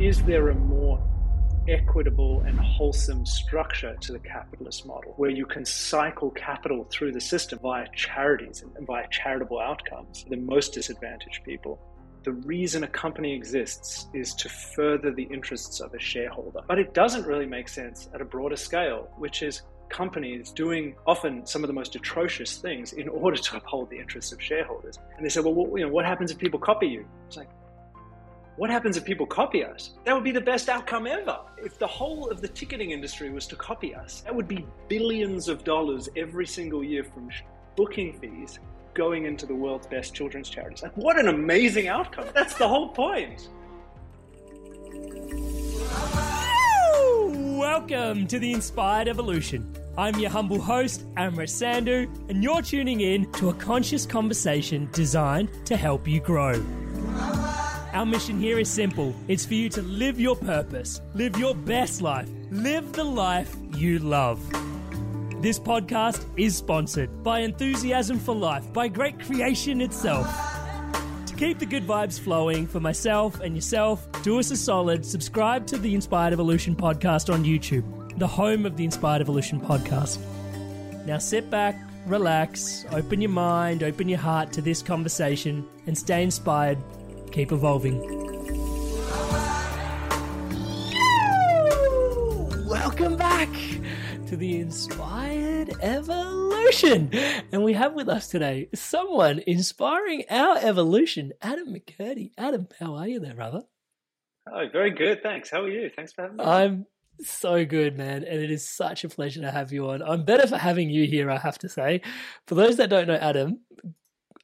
Is there a more equitable and wholesome structure to the capitalist model where you can cycle capital through the system via charities and via charitable outcomes for the most disadvantaged people? The reason a company exists is to further the interests of a shareholder. But it doesn't really make sense at a broader scale which is companies doing often some of the most atrocious things in order to uphold the interests of shareholders. And they say well what, you know, what happens if people copy you? It's like what happens if people copy us? That would be the best outcome ever. If the whole of the ticketing industry was to copy us, that would be billions of dollars every single year from booking fees going into the world's best children's charities. Like, what an amazing outcome. That's the whole point. Welcome to the Inspired Evolution. I'm your humble host, Amrit Sandhu, and you're tuning in to a conscious conversation designed to help you grow. Our mission here is simple it's for you to live your purpose, live your best life, live the life you love. This podcast is sponsored by Enthusiasm for Life, by Great Creation itself. To keep the good vibes flowing for myself and yourself, do us a solid, subscribe to the Inspired Evolution podcast on YouTube, the home of the Inspired Evolution podcast. Now sit back, relax, open your mind, open your heart to this conversation, and stay inspired keep evolving. Welcome back to the Inspired Evolution. And we have with us today someone inspiring our evolution, Adam McCurdie. Adam, how are you there, brother? Oh, very good. Thanks. How are you? Thanks for having me. I'm so good, man. And it is such a pleasure to have you on. I'm better for having you here, I have to say. For those that don't know Adam,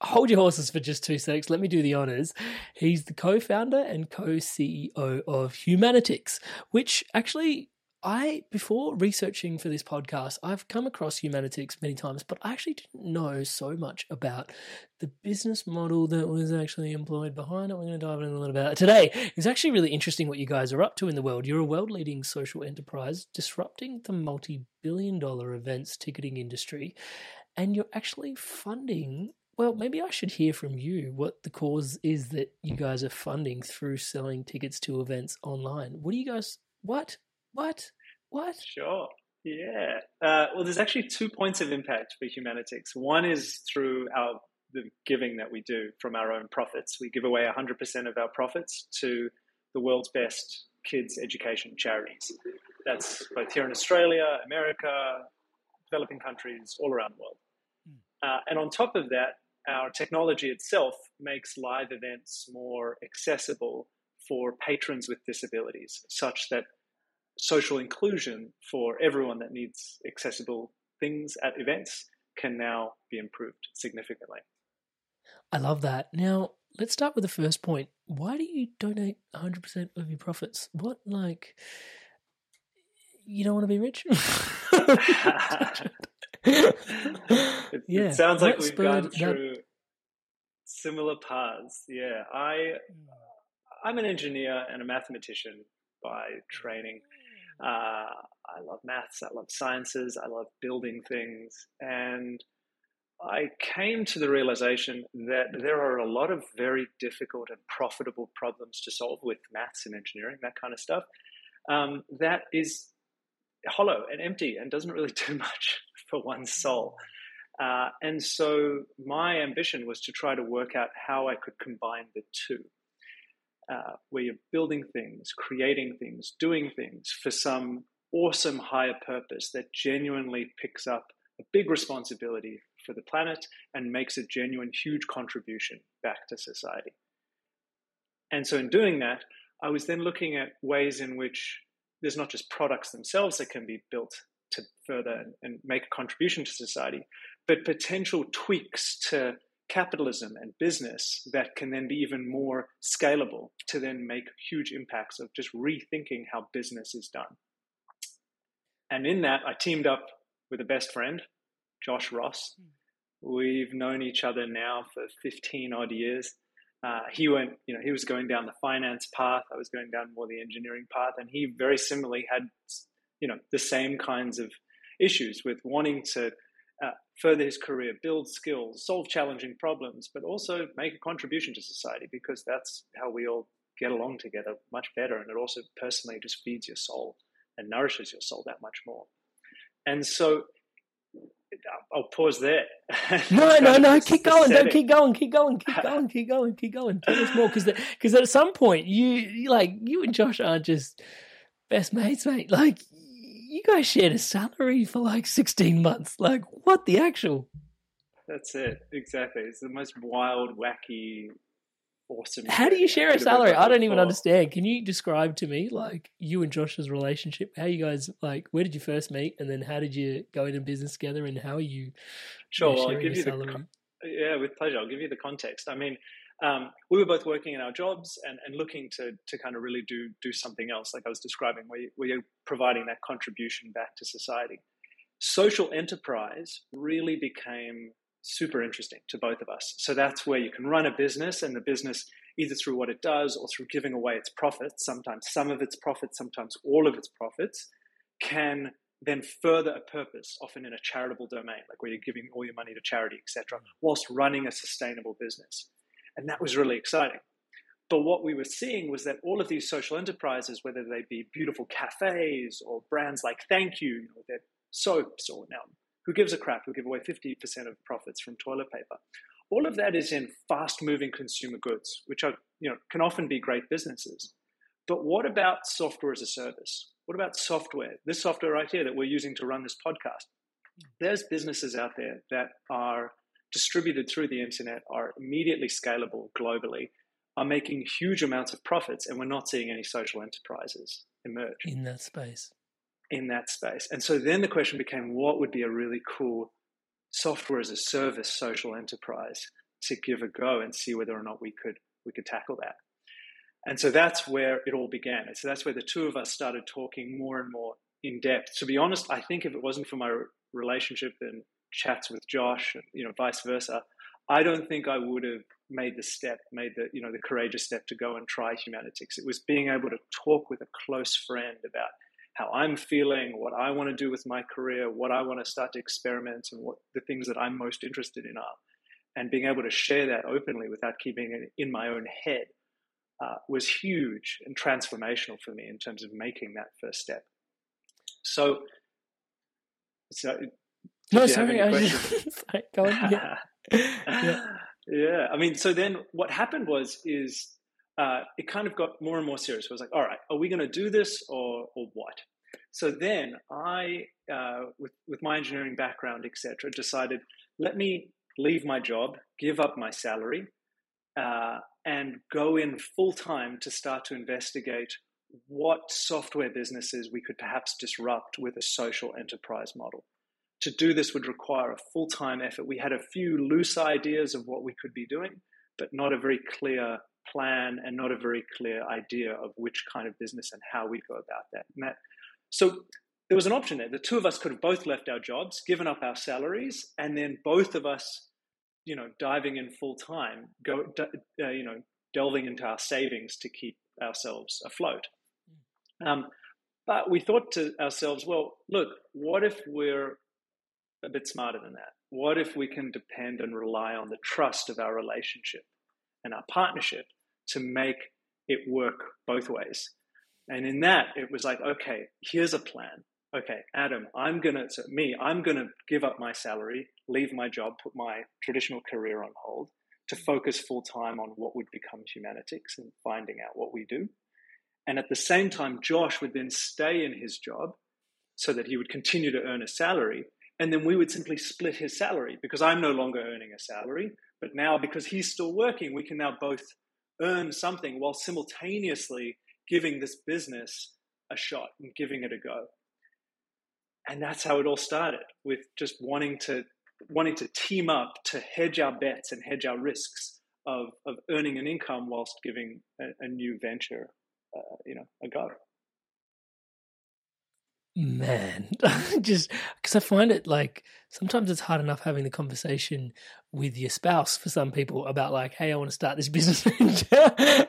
hold your horses for just two secs. Let me do the honors. He's the co founder and co CEO of Humanitix, which actually. I, before researching for this podcast, I've come across Humanitix many times, but I actually didn't know so much about the business model that was actually employed behind it. We're going to dive in a little bit today. It's actually really interesting what you guys are up to in the world. You're a world leading social enterprise disrupting the multi billion dollar events ticketing industry, and you're actually funding well, maybe I should hear from you what the cause is that you guys are funding through selling tickets to events online. What do you guys? What? What? What? Sure. Yeah. Uh, well, there's actually two points of impact for Humanitix. One is through our the giving that we do from our own profits. We give away 100% of our profits to the world's best kids' education charities. That's both here in Australia, America, developing countries, all around the world. Uh, and on top of that, our technology itself makes live events more accessible for patrons with disabilities, such that social inclusion for everyone that needs accessible things at events can now be improved significantly. I love that. Now, let's start with the first point. Why do you donate 100% of your profits? What, like, you don't want to be rich? it, yeah. it sounds like we've gone through that... similar paths. Yeah, I I'm an engineer and a mathematician by training. Uh, I love maths, I love sciences, I love building things. And I came to the realization that there are a lot of very difficult and profitable problems to solve with maths and engineering, that kind of stuff, um, that is hollow and empty and doesn't really do much for one's soul. Uh, and so my ambition was to try to work out how I could combine the two, uh, where you're building things, creating things, doing things for some awesome higher purpose that genuinely picks up a big responsibility for the planet and makes a genuine, huge contribution back to society. And so, in doing that, I was then looking at ways in which there's not just products themselves that can be built to further and, and make a contribution to society, but potential tweaks to capitalism and business that can then be even more scalable to then make huge impacts of just rethinking how business is done. And in that, I teamed up with a best friend, Josh Ross. We've known each other now for 15 odd years. Uh, he went, you know, he was going down the finance path. I was going down more the engineering path, and he very similarly had, you know, the same kinds of issues with wanting to uh, further his career, build skills, solve challenging problems, but also make a contribution to society because that's how we all get along together much better. And it also personally just feeds your soul and nourishes your soul that much more. And so I'll pause there. No, no, no. Keep going. Don't keep going. Keep going. Keep going. Keep going. Keep going. Tell us more, because because at some point you, like you and Josh aren't just best mates, mate. Like you guys shared a salary for like sixteen months. Like what the actual? That's it. Exactly. It's the most wild, wacky awesome. How do you share a salary? I don't even understand. Can you describe to me like you and Josh's relationship? How you guys like? Where did you first meet, and then how did you go into business together? And how are you? Sure, I'll give you salary? the. Yeah, with pleasure. I'll give you the context. I mean, um, we were both working in our jobs and, and looking to to kind of really do do something else, like I was describing, where, you, where you're providing that contribution back to society. Social enterprise really became super interesting to both of us. So that's where you can run a business, and the business, either through what it does or through giving away its profits, sometimes some of its profits, sometimes all of its profits, can then further a purpose, often in a charitable domain, like where you're giving all your money to charity, etc., whilst running a sustainable business. And that was really exciting. But what we were seeing was that all of these social enterprises, whether they be beautiful cafes or brands like Thank You, you know, their soaps or now who gives a crap who give away 50% of profits from toilet paper. All of that is in fast moving consumer goods, which are, you know, can often be great businesses. But what about software as a service? What about software? This software right here that we're using to run this podcast. Hmm. There's businesses out there that are distributed through the internet, are immediately scalable globally, are making huge amounts of profits, and we're not seeing any social enterprises emerge in that space in that space. And so then the question became what would be a really cool software as a service social enterprise to give a go and see whether or not we could we could tackle that. And so that's where it all began. And so that's where the two of us started talking more and more in depth. To be honest, I think if it wasn't for my relationship and chats with Josh, you know, vice versa, I don't think I would have made the step, made the you know the courageous step to go and try Humanitix. It was being able to talk with a close friend about how I'm feeling, what I want to do with my career, what I want to start to experiment, and what the things that I'm most interested in are. And being able to share that openly without keeping it in my own head uh, was huge and transformational for me in terms of making that first step. So, so no, sorry, I was just, go on. Yeah. yeah. yeah. I mean, so then what happened was is uh, it kind of got more and more serious. I was like, all right, are we going to do this or, or what? So then I, uh, with, with my engineering background, etc., decided, let me leave my job, give up my salary, uh, and go in full time to start to investigate what software businesses we could perhaps disrupt with a social enterprise model. To do this would require a full time effort. We had a few loose ideas of what we could be doing, but not a very clear plan and not a very clear idea of which kind of business and how we'd go about that. that. So there was an option there. The two of us could have both left our jobs, given up our salaries, and then both of us, you know, diving in full time, go, uh, you know, delving into our savings to keep ourselves afloat. Um, but we thought to ourselves, well, look, what if we're a bit smarter than that? What if we can depend and rely on the trust of our relationship and our partnership to make it work both ways? And in that, it was like, okay, here's a plan. Okay, Adam, I'm gonna, so me, I'm gonna give up my salary, leave my job, put my traditional career on hold to focus full time on what would become Humanitix and finding out what we do. And at the same time, Josh would then stay in his job so that he would continue to earn a salary. And then we would simply split his salary because I'm no longer earning a salary. But now, because he's still working, we can now both earn something while simultaneously giving this business a shot and giving it a go. And that's how it all started with just wanting to wanting to team up to hedge our bets and hedge our risks of, of earning an income whilst giving a, a new venture uh, you know a go man just because i find it like sometimes it's hard enough having the conversation with your spouse for some people about like hey i want to start this business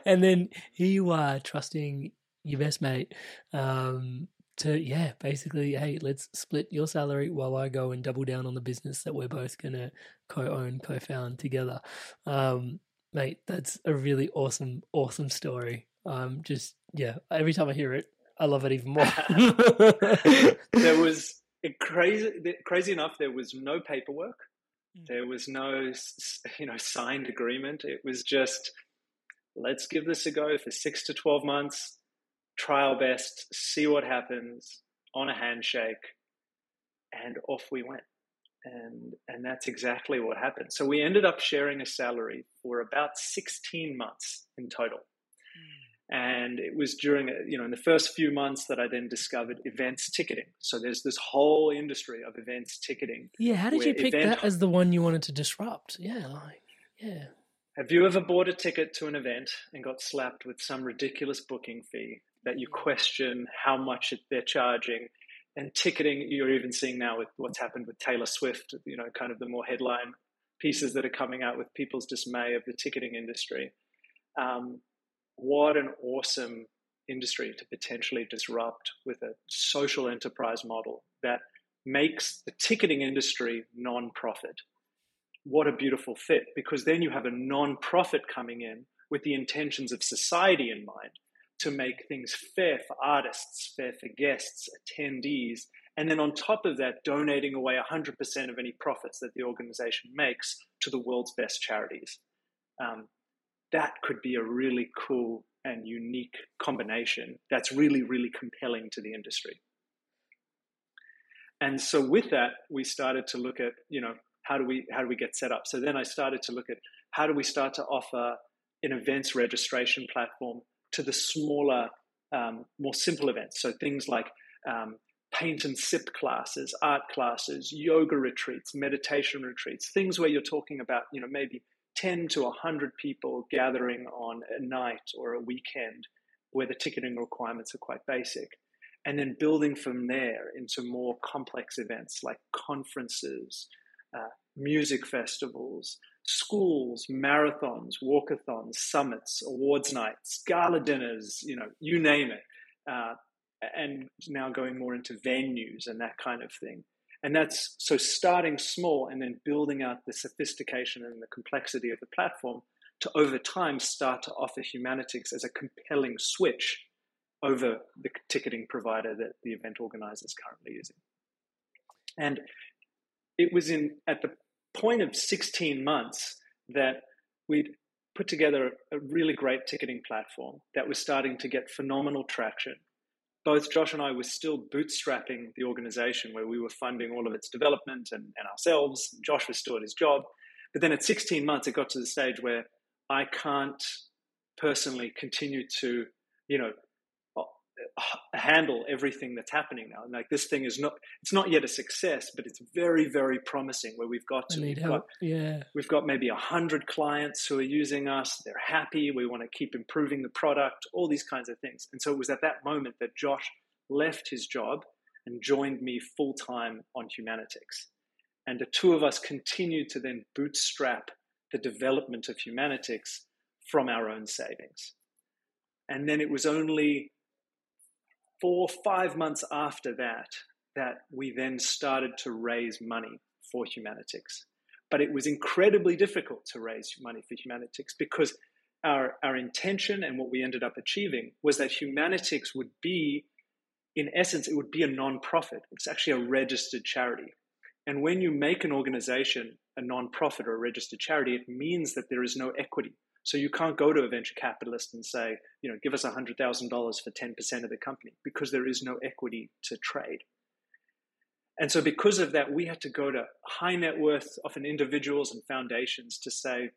and then here you are trusting your best mate um, to yeah basically hey let's split your salary while i go and double down on the business that we're both gonna co-own co-found together. Um, mate that's a really awesome awesome story. Um, just yeah, every time I hear it, I love it even more. there was crazy, crazy enough. There was no paperwork. Hmm. There was no, you know, signed agreement. It was just, let's give this a go for six to twelve months, try our best, see what happens on a handshake, and off we went. And and that's exactly what happened. So we ended up sharing a salary for about sixteen months in total and it was during you know in the first few months that i then discovered events ticketing. So there's this whole industry of events ticketing yeah how did you pick that as the one you wanted to disrupt? Yeah like yeah. Have you ever bought a ticket to an event and got slapped with some ridiculous booking fee that you question how much they're charging? And ticketing you're even seeing now with what's happened with taylor swift you know kind of the more headline pieces that are coming out with people's dismay of the ticketing industry. Um, what an awesome industry to potentially disrupt with a social enterprise model that makes the ticketing industry non-profit. What a beautiful fit because then you have a non-profit coming in with the intentions of society in mind to make things fair for artists, fair for guests, attendees, and then on top of that, donating away 100% of any profits that the organization makes to the world's best charities. Um, that could be a really cool and unique combination that's really, really compelling to the industry. And so with that, we started to look at, you know, how do we how do we get set up? So then I started to look at how do we start to offer an events registration platform to the smaller, um, more simple events. So things like um, paint and sip classes, art classes, yoga retreats, meditation retreats, things where you're talking about, you know, maybe 10 to 100 people gathering on a night or a weekend where the ticketing requirements are quite basic. And then building from there into more complex events like conferences, uh, music festivals, schools, marathons, walkathons, summits, awards nights, gala dinners, you know, you name it. Uh, and now going more into venues and that kind of thing. And that's so starting small and then building out the sophistication and the complexity of the platform to over time start to offer Humanitix as a compelling switch over the ticketing provider that the event organizer is currently using. And it was in at the point of 16 months that we'd put together a really great ticketing platform that was starting to get phenomenal traction both Josh and I were still bootstrapping the organization where we were funding all of its development and, and ourselves. Josh was still at his job. But then at 16 months, it got to the stage where I can't personally continue to, you know, handle everything that's happening now. And like this thing is not it's not yet a success, but it's very, very promising where we've got to we've got, yeah. We've got maybe a hundred clients who are using us, they're happy, we want to keep improving the product, all these kinds of things. And so it was at that moment that Josh left his job and joined me full time on Humanitix. And the two of us continued to then bootstrap the development of Humanitix from our own savings. And then it was only four, five months after that that we then started to raise money for Humanitix. But it was incredibly difficult to raise money for Humanitix because our, our intention and what we ended up achieving was that Humanitix would be, in essence, it would be a non-profit. It's actually a registered charity. And when you make an organization a non-profit or a registered charity, it means that there is no equity. So you can't go to a venture capitalist and say, you know, give us $100,000 for 10% of the company because there is no equity to trade. And so because of that, we had to go to high net worth, often individuals and foundations to say,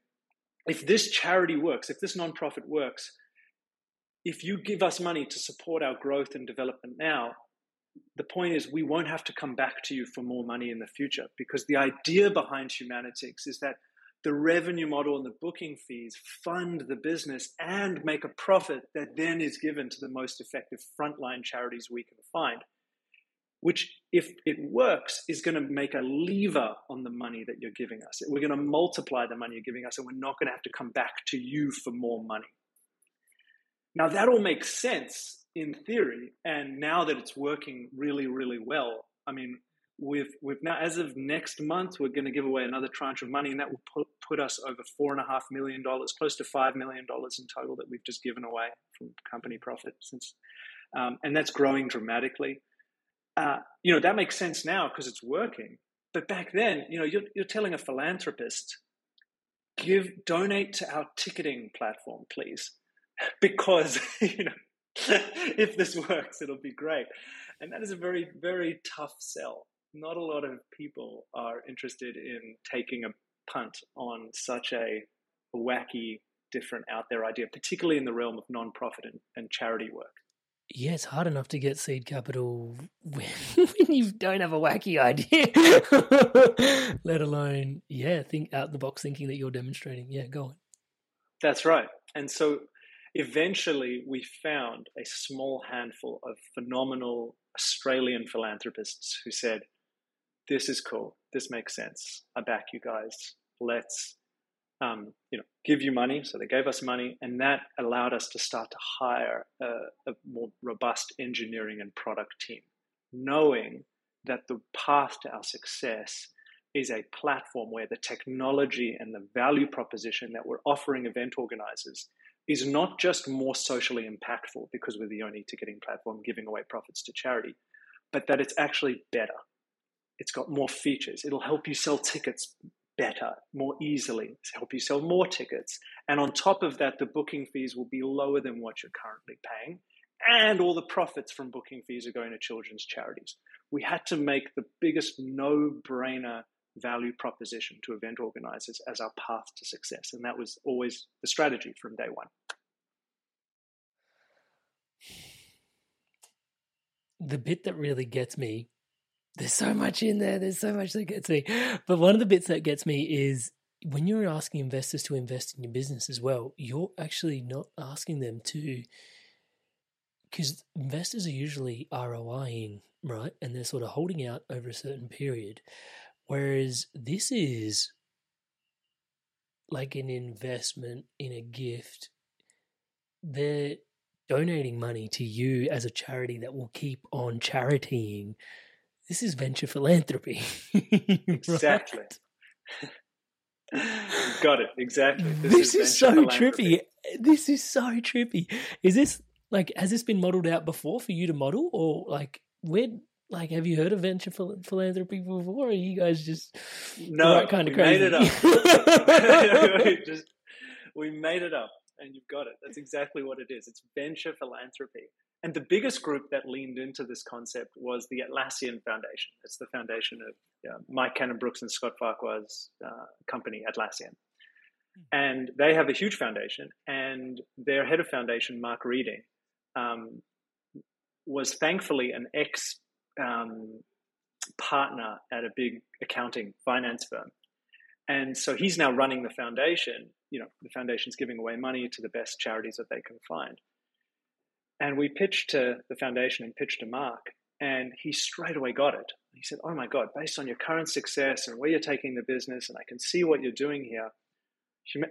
if this charity works, if this nonprofit works, if you give us money to support our growth and development now, the point is we won't have to come back to you for more money in the future because the idea behind Humanitix is that the revenue model and the booking fees fund the business and make a profit that then is given to the most effective frontline charities we can find which if it works is going to make a lever on the money that you're giving us. We're going to multiply the money you're giving us and we're not going to have to come back to you for more money. Now that all makes sense in theory, and now that it's working really, really well, I mean, we've we've now as of next month we're going to give away another tranche of money, and that will put put us over four and a half million dollars, close to five million dollars in total that we've just given away from company profit since, um, and that's growing dramatically. Uh, you know that makes sense now because it's working, but back then, you know, you're, you're telling a philanthropist, give donate to our ticketing platform, please, because you know if this works, it'll be great. And that is a very, very tough sell. Not a lot of people are interested in taking a punt on such a wacky, different, out there idea, particularly in the realm of nonprofit and, and charity work. Yeah, it's hard enough to get seed capital when, when you don't have a wacky idea, let alone, yeah, think out the box thinking that you're demonstrating. Yeah, go on. That's right. And so eventually we found a small handful of phenomenal Australian philanthropists who said, This is cool. This makes sense. I back you guys. Let's um, you know, give you money. So they gave us money, and that allowed us to start to hire a, a more robust engineering and product team, knowing that the path to our success is a platform where the technology and the value proposition that we're offering event organizers is not just more socially impactful because we're the only ticketing platform giving away profits to charity, but that it's actually better. It's got more features. It'll help you sell tickets better, more easily, help you sell more tickets. And on top of that, the booking fees will be lower than what you're currently paying. And all the profits from booking fees are going to children's charities. We had to make the biggest no brainer value proposition to event organizers as our path to success. And that was always the strategy from day one. The bit that really gets me, there's so much in there, there's so much that gets me. But one of the bits that gets me is when you're asking investors to invest in your business as well, you're actually not asking them to, because investors are usually ROIing, right? And they're sort of holding out over a certain period. Whereas this is like an investment in a gift. They're donating money to you as a charity that will keep on charitying. This is venture philanthropy. exactly. Got it. Exactly. This, this is, is so trippy. This is so trippy. Is this like has this been modeled out before for you to model or like where like, have you heard of venture philanthropy before? Or are you guys just no right kind of crazy? Made it up. we, just, we made it up, and you've got it. That's exactly what it is. It's venture philanthropy. And the biggest group that leaned into this concept was the Atlassian Foundation. It's the foundation of Mike Cannon-Brookes and Scott Farquhar's uh, company, Atlassian. And they have a huge foundation, and their head of foundation, Mark Reading, um, was thankfully an ex um, partner at a big accounting finance firm. And so he's now running the foundation. You know, the foundation's giving away money to the best charities that they can find. And we pitched to the foundation and pitched to Mark, and he straight away got it. He said, Oh my God, based on your current success and where you're taking the business, and I can see what you're doing here,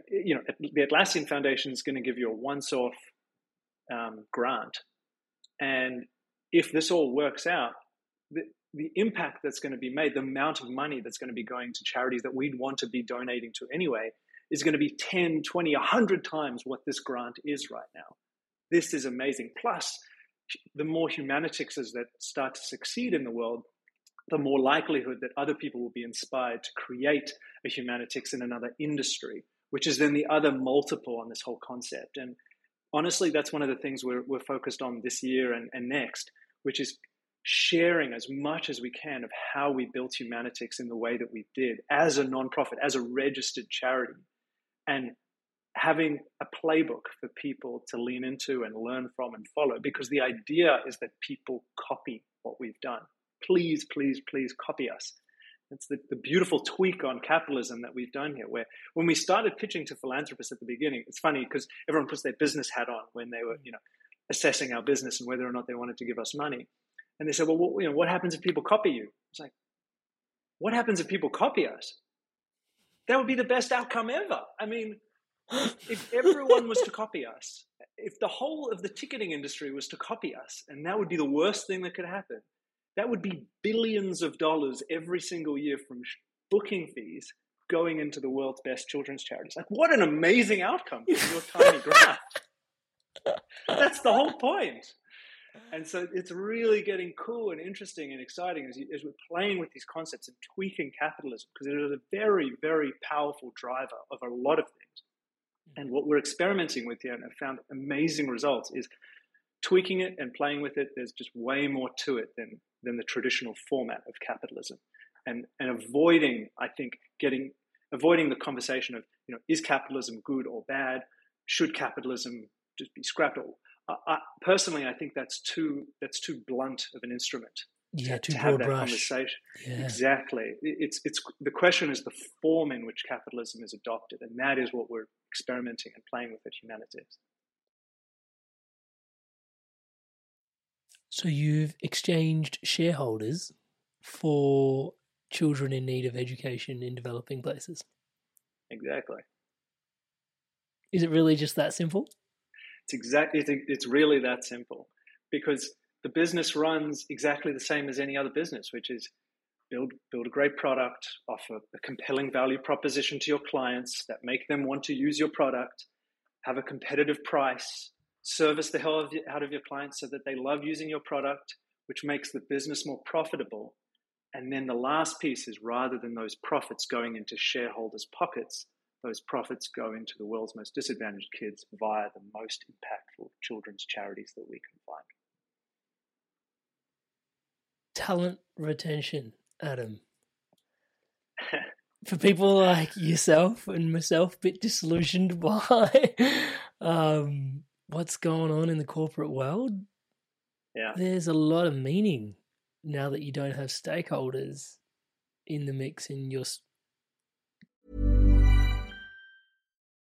you know, the Atlassian Foundation is going to give you a once-off um, grant, and if this all works out, the, the impact that's going to be made, the amount of money that's going to be going to charities that we'd want to be donating to anyway, is going to be 10, 20, 100 times what this grant is right now. This is amazing. Plus, the more Humanitix that start to succeed in the world, the more likelihood that other people will be inspired to create a Humanitix in another industry, which is then the other multiple on this whole concept. And honestly, that's one of the things we're, we're focused on this year and, and next, which is sharing as much as we can of how we built Humanitix in the way that we did as a nonprofit, as a registered charity, and having a playbook for people to lean into and learn from and follow because the idea is that people copy what we've done. Please, please, please copy us. It's the, the beautiful tweak on capitalism that we've done here, where when we started pitching to philanthropists at the beginning, it's funny because everyone puts their business hat on when they were, mm. you know, assessing our business and whether or not they wanted to give us money. And they said, well, what, you know, what happens if people copy you? It's like, what happens if people copy us? That would be the best outcome ever. I mean, if everyone was to copy us, if the whole of the ticketing industry was to copy us, and that would be the worst thing that could happen, that would be billions of dollars every single year from booking fees going into the world's best children's charities. Like, what an amazing outcome for your tiny grant. That's the whole point. And so it's really getting cool and interesting and exciting as, you, as we're playing with these concepts and tweaking capitalism because it is a very, very powerful driver of a lot of things. And what we're experimenting with here and have found amazing results is tweaking it and playing with it. There's just way more to it than, than the traditional format of capitalism. And, and avoiding, I think, getting avoiding the conversation of, you know, is capitalism good or bad? Should capitalism just be scrapped? Or, I, personally, I think that's too that's too blunt of an instrument. Yeah, to, to have that brush. conversation. Yeah. Exactly. It's it's the question is the form in which capitalism is adopted, and that is what we're experimenting and playing with at Humanitix. So you've exchanged shareholders for children in need of education in developing places. Exactly. Is it really just that simple? It's exactly it's, it's really that simple because the business runs exactly the same as any other business, which is build build a great product, offer a compelling value proposition to your clients that make them want to use your product, have a competitive price, service the hell out of your clients so that they love using your product, which makes the business more profitable. And then the last piece is rather than those profits going into shareholders' pockets, those profits go into the world's most disadvantaged kids via the most impactful children's charities that we can find. Talent retention, Adam. For people like yourself and myself, a bit disillusioned by um, what's going on in the corporate world, yeah, there's a lot of meaning now that you don't have stakeholders in the mix in your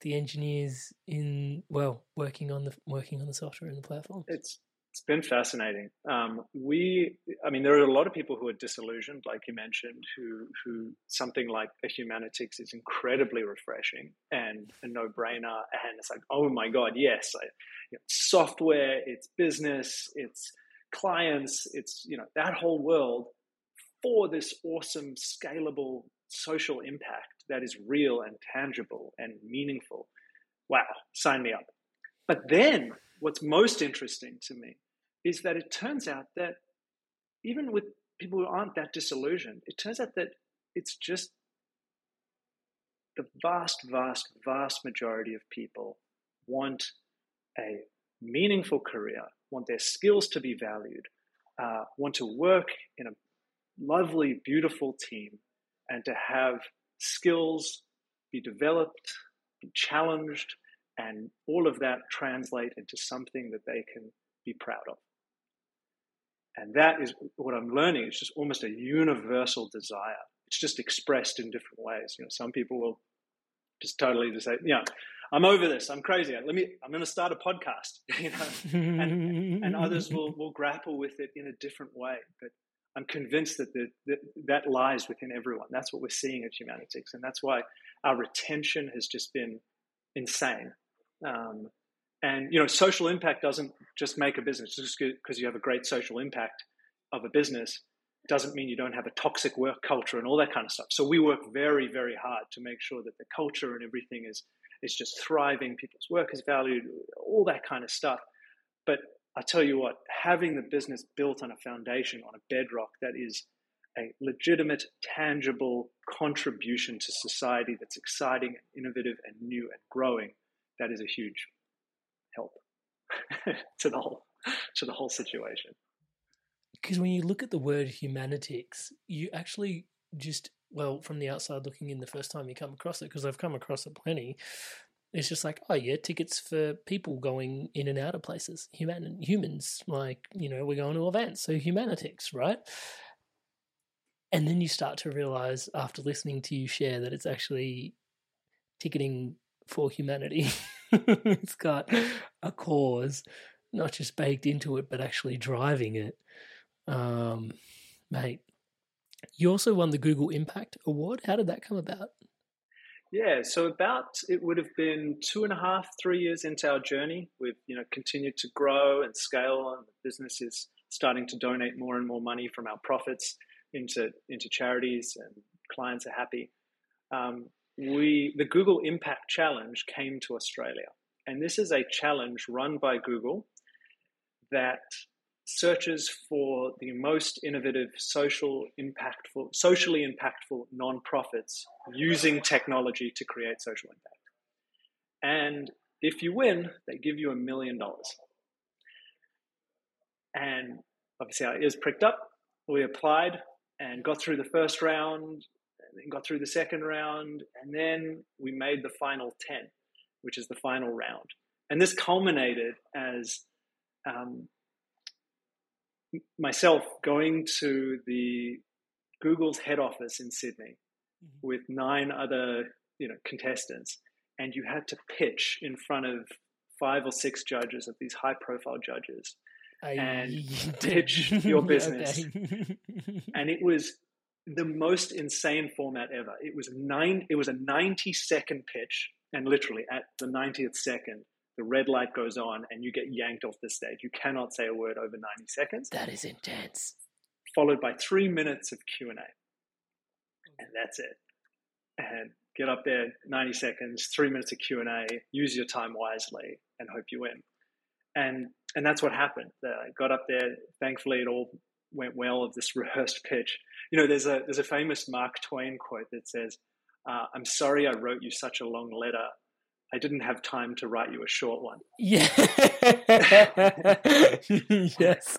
the engineers in well working on the working on the software and the platform? It's it's been fascinating. Um, we, I mean, there are a lot of people who are disillusioned, like you mentioned, who who something like a Humanitix is incredibly refreshing and a no brainer, and it's like, oh my god, yes, I, you know, software, it's business, it's clients, it's you know that whole world for this awesome, scalable social impact that is real and tangible and meaningful. Wow, sign me up. But then what's most interesting to me is that it turns out that even with people who aren't that disillusioned, it turns out that it's just the vast, vast, vast majority of people want a meaningful career, want their skills to be valued, uh, want to work in a lovely, beautiful team, and to have skills be developed, be challenged, and all of that translate into something that they can be proud of. And that is what I'm learning. It's just almost a universal desire. It's just expressed in different ways. You know, some people will just totally just say, "Yeah, I'm over this. I'm crazy. Let me. I'm going to start a podcast." You know, and, and others will will grapple with it in a different way. But I'm convinced that, the, that that lies within everyone. That's what we're seeing at Humanitix, and that's why our retention has just been insane. Um, and you know, social impact doesn't just make a business just because you have a great social impact of a business doesn't mean you don't have a toxic work culture and all that kind of stuff. So we work very, very hard to make sure that the culture and everything is is just thriving. People's work is valued, all that kind of stuff. But I tell you what, having the business built on a foundation, on a bedrock that is a legitimate, tangible contribution to society that's exciting, innovative, and new and growing, that is a huge help to the whole to the whole situation. Because when you look at the word humanitix, you actually just well, from the outside looking in, the first time you come across it, because I've come across it plenty, it's just like, oh yeah, tickets for people going in and out of places, human humans, like you know, we're going to events, so humanitix, right? And then you start to realize after listening to you share that it's actually ticketing for humanity. it's got a cause, not just baked into it, but actually driving it. Um, mate, you also won the Google Impact Award. How did that come about? Yeah, so about it would have been two and a half, three years into our journey. We've you know continued to grow and scale, and the business is starting to donate more and more money from our profits into into charities, and clients are happy. Um, we the Google Impact Challenge came to Australia, and this is a challenge run by Google that searches for the most innovative social impactful socially impactful nonprofits using technology to create social impact. And if you win, they give you a million dollars. And obviously our ears pricked up. We applied and got through the first round then got through the second round, and then we made the final 10, which is the final round. And this culminated as um, myself going to the Google's head office in Sydney mm-hmm. with nine other you know contestants, and you had to pitch in front of five or six judges of these high profile judges I and pitch your business. and it was the most insane format ever. It was nine. It was a ninety second pitch, and literally at the ninetieth second, the red light goes on, and you get yanked off the stage. You cannot say a word over ninety seconds. That is intense. Followed by three minutes of Q and A, and that's it. And get up there, ninety seconds, three minutes of Q and A. Use your time wisely, and hope you win. And and that's what happened. I got up there. Thankfully, it all went well of this rehearsed pitch. You know, there's a there's a famous Mark Twain quote that says, uh, "I'm sorry I wrote you such a long letter. I didn't have time to write you a short one." Yeah. yes.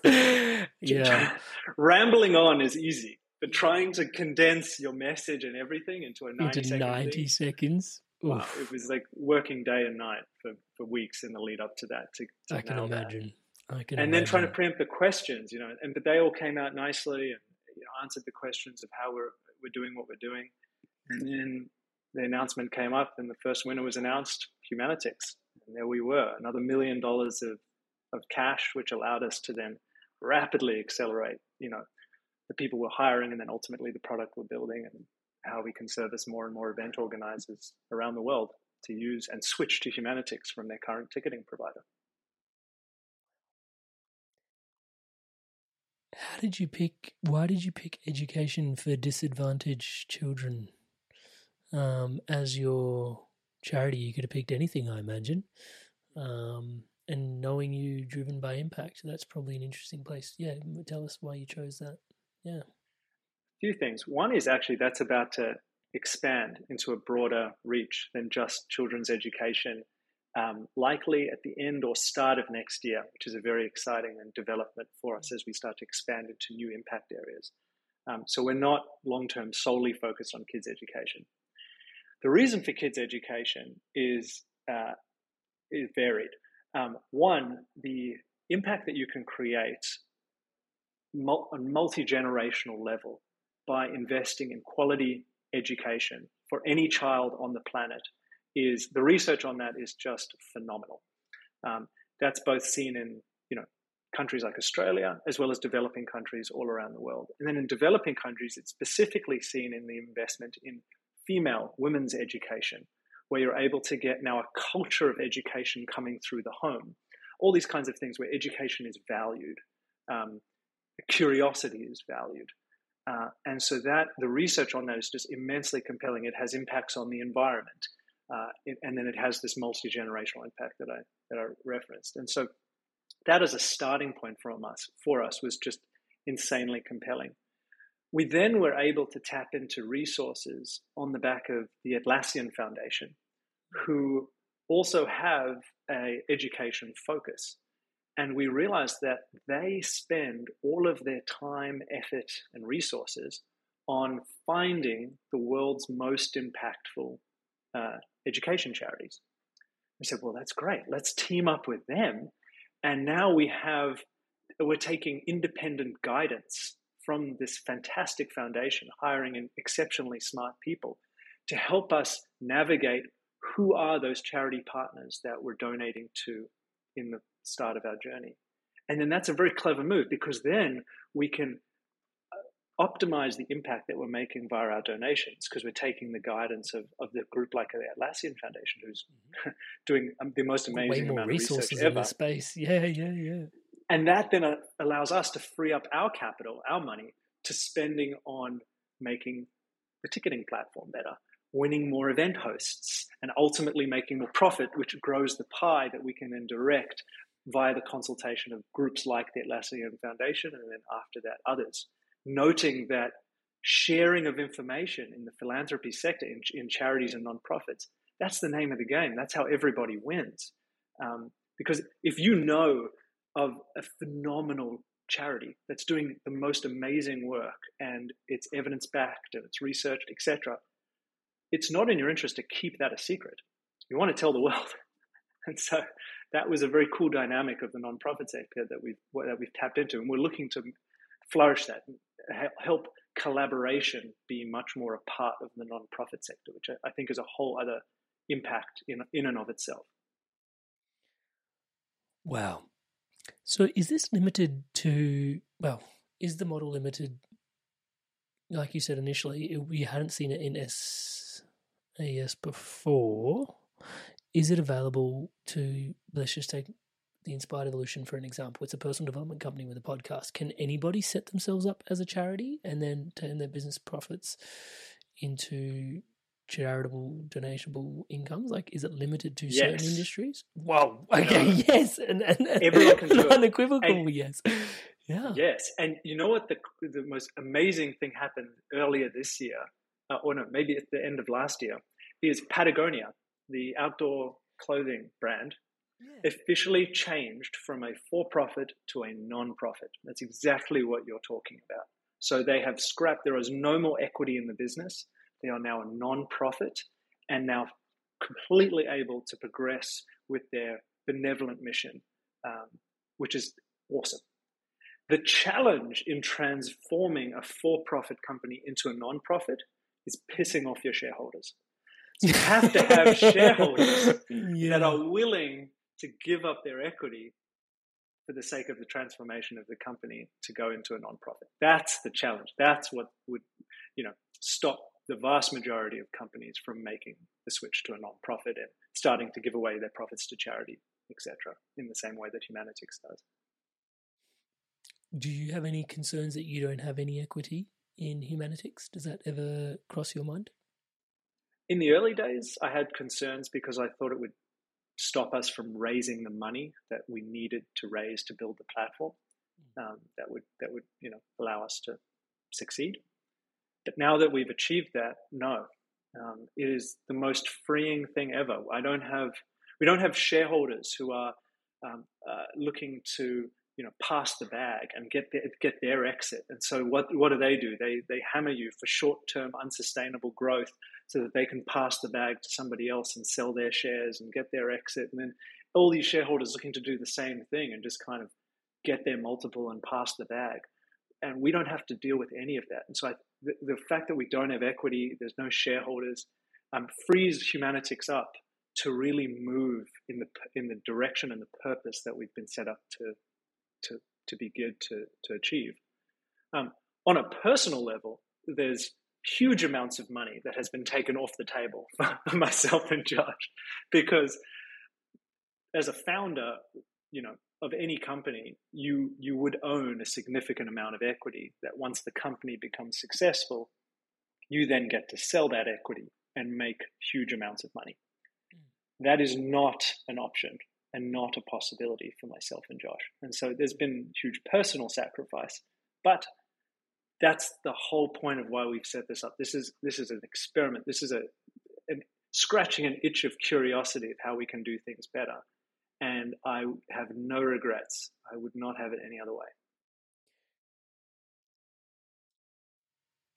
Yeah. Rambling on is easy, but trying to condense your message and everything into a 90 into 90 thing, seconds. Wow, it was like working day and night for, for weeks in the lead up to that. To, to I can imagine. That and imagine. then trying to preempt the questions, you know, and but they all came out nicely and you know, answered the questions of how we're we're doing what we're doing. And then the announcement came up, and the first winner was announced, Humanitix, and there we were, another million dollars of of cash, which allowed us to then rapidly accelerate, you know, the people we're hiring, and then ultimately the product we're building, and how we can service more and more event organizers around the world to use and switch to Humanitix from their current ticketing provider. How did you pick? Why did you pick education for disadvantaged children um, as your charity? You could have picked anything, I imagine. Um, and knowing you driven by impact, that's probably an interesting place. Yeah, tell us why you chose that. Yeah. A few things. One is actually that's about to expand into a broader reach than just children's education um, likely at the end or start of next year, which is a very exciting and development for us as we start to expand into new impact areas. Um, so we're not long term solely focused on kids' education. The reason for kids' education is, uh, is varied. Um, one, the impact that you can create on multi generational level by investing in quality education for any child on the planet is the research on that is just phenomenal. Um, that's both seen in you know countries like Australia as well as developing countries all around the world. And then in developing countries, it's specifically seen in the investment in female women's education, where you're able to get now a culture of education coming through the home. All these kinds of things where education is valued, um, curiosity is valued. Uh, and so that the research on that is just immensely compelling. It has impacts on the environment. Uh, and then it has this multi-generational impact that I that I referenced. And so that as a starting point from us for us was just insanely compelling. We then were able to tap into resources on the back of the Atlassian Foundation, who also have a education focus. And we realized that they spend all of their time, effort, and resources on finding the world's most impactful uh, education charities. We said, well, that's great. Let's team up with them. And now we have, we're taking independent guidance from this fantastic foundation, hiring in exceptionally smart people to help us navigate who are those charity partners that we're donating to in the start of our journey. And then that's a very clever move because then we can optimize the impact that we're making via our donations because we're taking the guidance of, of the group like the Atlassian Foundation, who's mm-hmm. doing um, the most amazing Way more resources in the space. Yeah, yeah, yeah. And that then uh, allows us to free up our capital, our money, to spending on making the ticketing platform better, winning more event hosts, and ultimately making more profit, which grows the pie that we can then direct via the consultation of groups like the Atlassian Foundation, and then after that, others noting that sharing of information in the philanthropy sector, in, in charities and nonprofits, that's the name of the game. That's how everybody wins. Um, because if you know of a phenomenal charity that's doing the most amazing work and it's evidence backed and it's researched, etc., it's not in your interest to keep that a secret. You want to tell the world. And so that was a very cool dynamic of the nonprofit sector that we've that we've tapped into, and we're looking to flourish that, and help collaboration be much more a part of the nonprofit sector, which I think is a whole other impact in in and of itself. Wow. So is this limited to well, is the model limited like you said initially, we hadn't seen it in SaaS before. Is it available to let's just take the Inspired Evolution, for an example, it's a personal development company with a podcast. Can anybody set themselves up as a charity and then turn their business profits into charitable donatable incomes? Like, is it limited to yes. certain industries? Wow. Okay. No. Yes. And, and everyone can do unequivocal. And, yes. Yeah. Yes. And you know what? The the most amazing thing happened earlier this year, uh, or no, maybe at the end of last year, is Patagonia, the outdoor clothing brand, yeah. officially changed from a for profit to a non profit. That's exactly what you're talking about. So they have scrapped, there is no more equity in the business. They are now a non profit and now completely able to progress with their benevolent mission, um, which is awesome. The challenge in transforming a for profit company into a non profit is pissing off your shareholders. So you have to have shareholders yeah. that are willing to give up their equity for the sake of the transformation of the company to go into a nonprofit. That's the challenge. That's what would, you know, stop the vast majority of companies from making the switch to a nonprofit and starting to give away their profits to charity, etc., in the same way that Humanitix does. do you have any concerns that you don't have any equity in Humanitix? Does that ever cross your mind? In the early days, I had concerns because I thought it would stop us from raising the money that we needed to raise to build the platform. Um, that would that would you know allow us to succeed. But now that we've achieved that, no, um, it is the most freeing thing ever. I don't have we don't have shareholders who are um, uh, looking to you know pass the bag and get their, get their exit. And so what what do they do? They they hammer you for short term unsustainable growth so that they can pass the bag to somebody else and sell their shares and get their exit. And then all these shareholders looking to do the same thing and just kind of get their multiple and pass the bag. And we don't have to deal with any of that. And so I, the, fact that we don't have equity, there's no shareholders, um, frees Humanitix up to really move in the in the direction and the purpose that we've been set up to to to be good to to achieve. Um, on a personal level, there's huge amounts of money that has been taken off the table for myself and Josh because as a founder, you know, of any company, you you would own a significant amount of equity that once the company becomes successful, you then get to sell that equity and make huge amounts of money. Hmm. That is not an option and not a possibility for myself and Josh. And so there's been huge personal sacrifice, but that's the whole point of why we've set this up. This is this is an experiment. This is a an, scratching an itch of curiosity of how we can do things better. And I have no regrets. I would not have it any other way.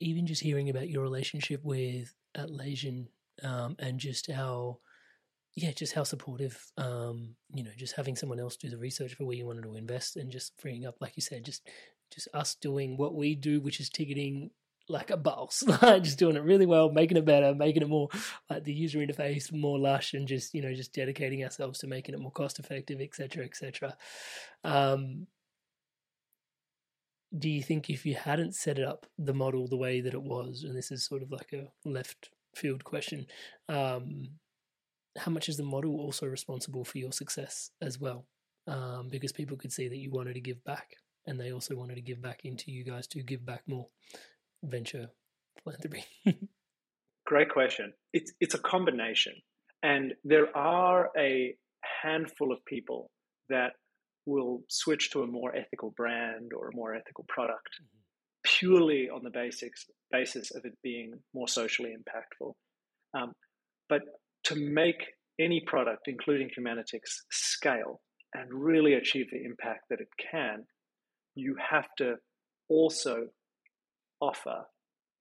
Even just hearing about your relationship with Atlassian um, and just how yeah, just how supportive, um, you know, just having someone else do the research for where you wanted to invest and just freeing up, like you said, just just us doing what we do, which is ticketing like a boss, like just doing it really well, making it better, making it more like the user interface more lush, and just you know just dedicating ourselves to making it more cost effective, etc., etc. Um, do you think if you hadn't set it up the model the way that it was, and this is sort of like a left field question, um, how much is the model also responsible for your success as well? Um, because people could see that you wanted to give back and they also wanted to give back into you guys to give back more venture philanthropy? Great question. It's it's a combination, and there are a handful of people that will switch to a more ethical brand or a more ethical product mm-hmm. purely on the basics basis of it being more socially impactful. Um, but to make any product, including Humanitix, scale and really achieve the impact that it can, you have to also offer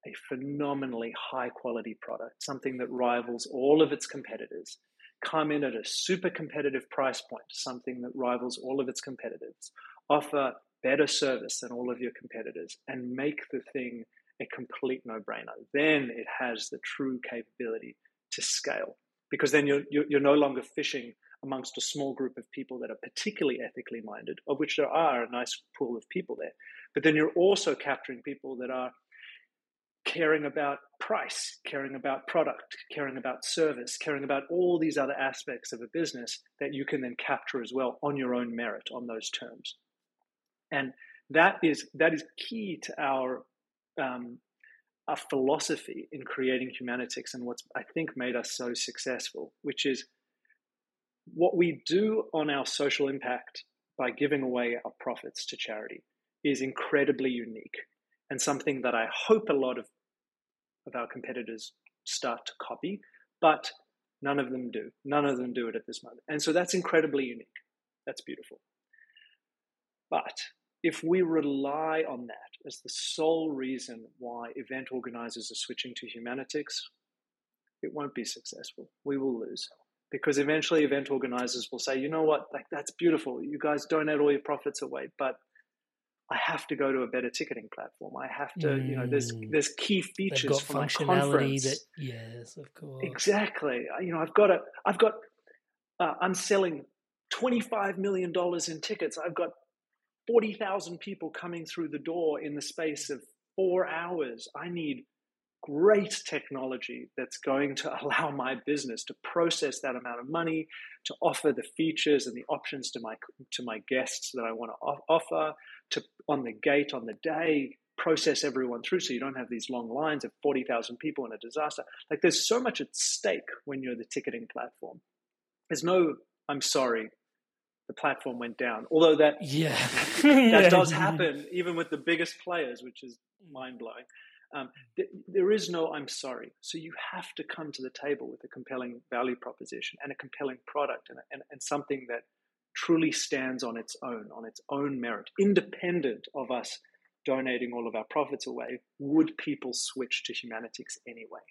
a phenomenally high quality product, something that rivals all of its competitors, come in at a super competitive price point, something that rivals all of its competitors, offer better service than all of your competitors, and make the thing a complete no brainer. Then it has the true capability to scale because then you're, you're no longer fishing amongst a small group of people that are particularly ethically minded, of which there are a nice pool of people there. But then you're also capturing people that are caring about price, caring about product, caring about service, caring about all these other aspects of a business that you can then capture as well on your own merit on those terms. And that is that is key to our um, our philosophy in creating Humanitix and what's I think made us so successful, which is what we do on our social impact by giving away our profits to charity is incredibly unique and something that I hope a lot of, of our competitors start to copy, but none of them do. None of them do it at this moment. And so that's incredibly unique. That's beautiful. But if we rely on that as the sole reason why event organizers are switching to Humanitix, it won't be successful. We will lose because eventually event organizers will say, you know what, like that's beautiful. You guys donate all your profits away, but I have to go to a better ticketing platform. I have to, mm. you know, there's mm. there's key features for my conference. That, yes, of course. Exactly. You know, I've got a, I've got, uh, I'm selling twenty five million dollars in tickets. I've got forty thousand people coming through the door in the space of four hours. I need great technology that's going to allow my business to process that amount of money, to offer the features and the options to my to my guests that I want to offer, to on the gate on the day process everyone through so you don't have these long lines of 40,000 people in a disaster. Like there's so much at stake when you're the ticketing platform. There's no, I'm sorry, the platform went down. Although that yeah, that yeah. does happen even with the biggest players, which is mind blowing. Um, th- there is no I'm sorry. So you have to come to the table with a compelling value proposition and a compelling product and, and, and something that truly stands on its own, on its own merit, independent of us donating all of our profits away, would people switch to Humanitix anyway?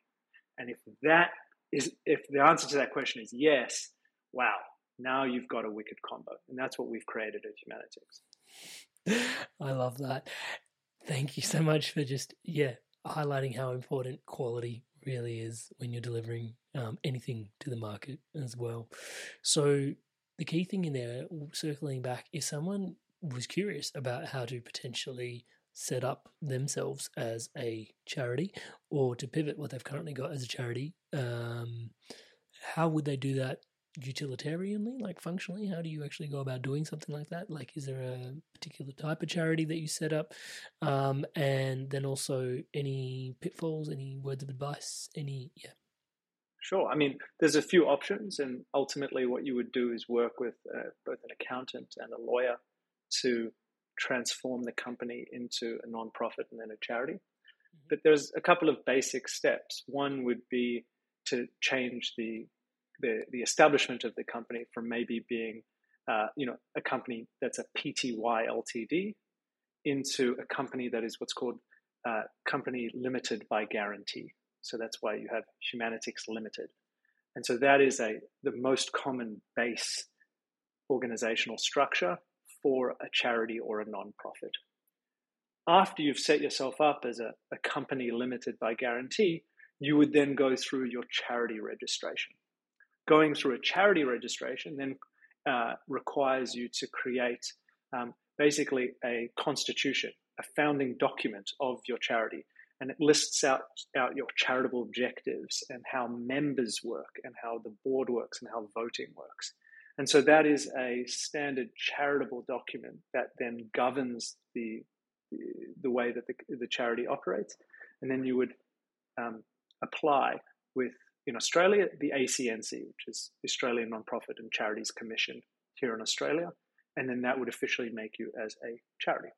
And if that is, if the answer to that question is yes, wow, now you've got a wicked combo. And that's what we've created at Humanitix. I love that. Thank you so much for just, yeah, highlighting how important quality really is when you're delivering um, anything to the market as well. So, the key thing in there, circling back, if someone was curious about how to potentially set up themselves as a charity or to pivot what they've currently got as a charity, um, how would they do that utilitarianly, like functionally? How do you actually go about doing something like that? Like, is there a particular type of charity that you set up? Um, and then also any pitfalls, any words of advice, any, yeah. Sure. I mean, there's a few options, and ultimately, what you would do is work with uh, both an accountant and a lawyer to transform the company into a nonprofit and then a charity. Mm-hmm. But there's a couple of basic steps. One would be to change the the, the establishment of the company from maybe being uh, you know a company that's a PTY Ltd into a company that is what's called uh, company limited by guarantee. So that's why you have Humanitix Limited, and so that is a the most common base organizational structure for a charity or a nonprofit. After you've set yourself up as a, a company limited by guarantee, you would then go through your charity registration. Going through a charity registration then uh, requires you to create um, basically a constitution, a founding document of your charity. And it lists out, out your charitable objectives and how members work and how the board works and how voting works. And so that is a standard charitable document that then governs the, the way that the, the charity operates. And then you would um, apply with, in Australia, the ACNC, which is Australian Nonprofit and Charities Commission here in Australia. And then that would officially make you as a charity.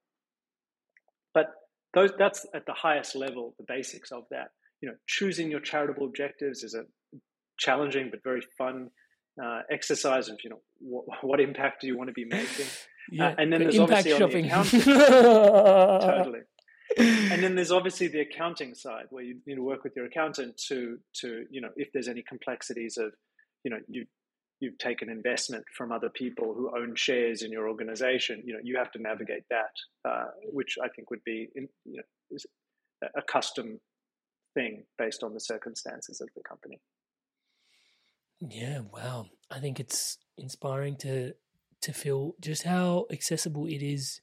But those, that's at the highest level, the basics of that. You know, choosing your charitable objectives is a challenging but very fun uh, exercise of you know what, what, impact do you want to be making yeah, uh, and then there's impact obviously shopping. on the accounting totally and then there's obviously the accounting side where you need to work with your accountant to to you know if there's any complexities of you know you you've taken investment from other people who own shares in your organization you know you have to navigate that uh, which i think would be in, you know a custom thing based on the circumstances of the company yeah, wow. I think it's inspiring to to feel just how accessible it is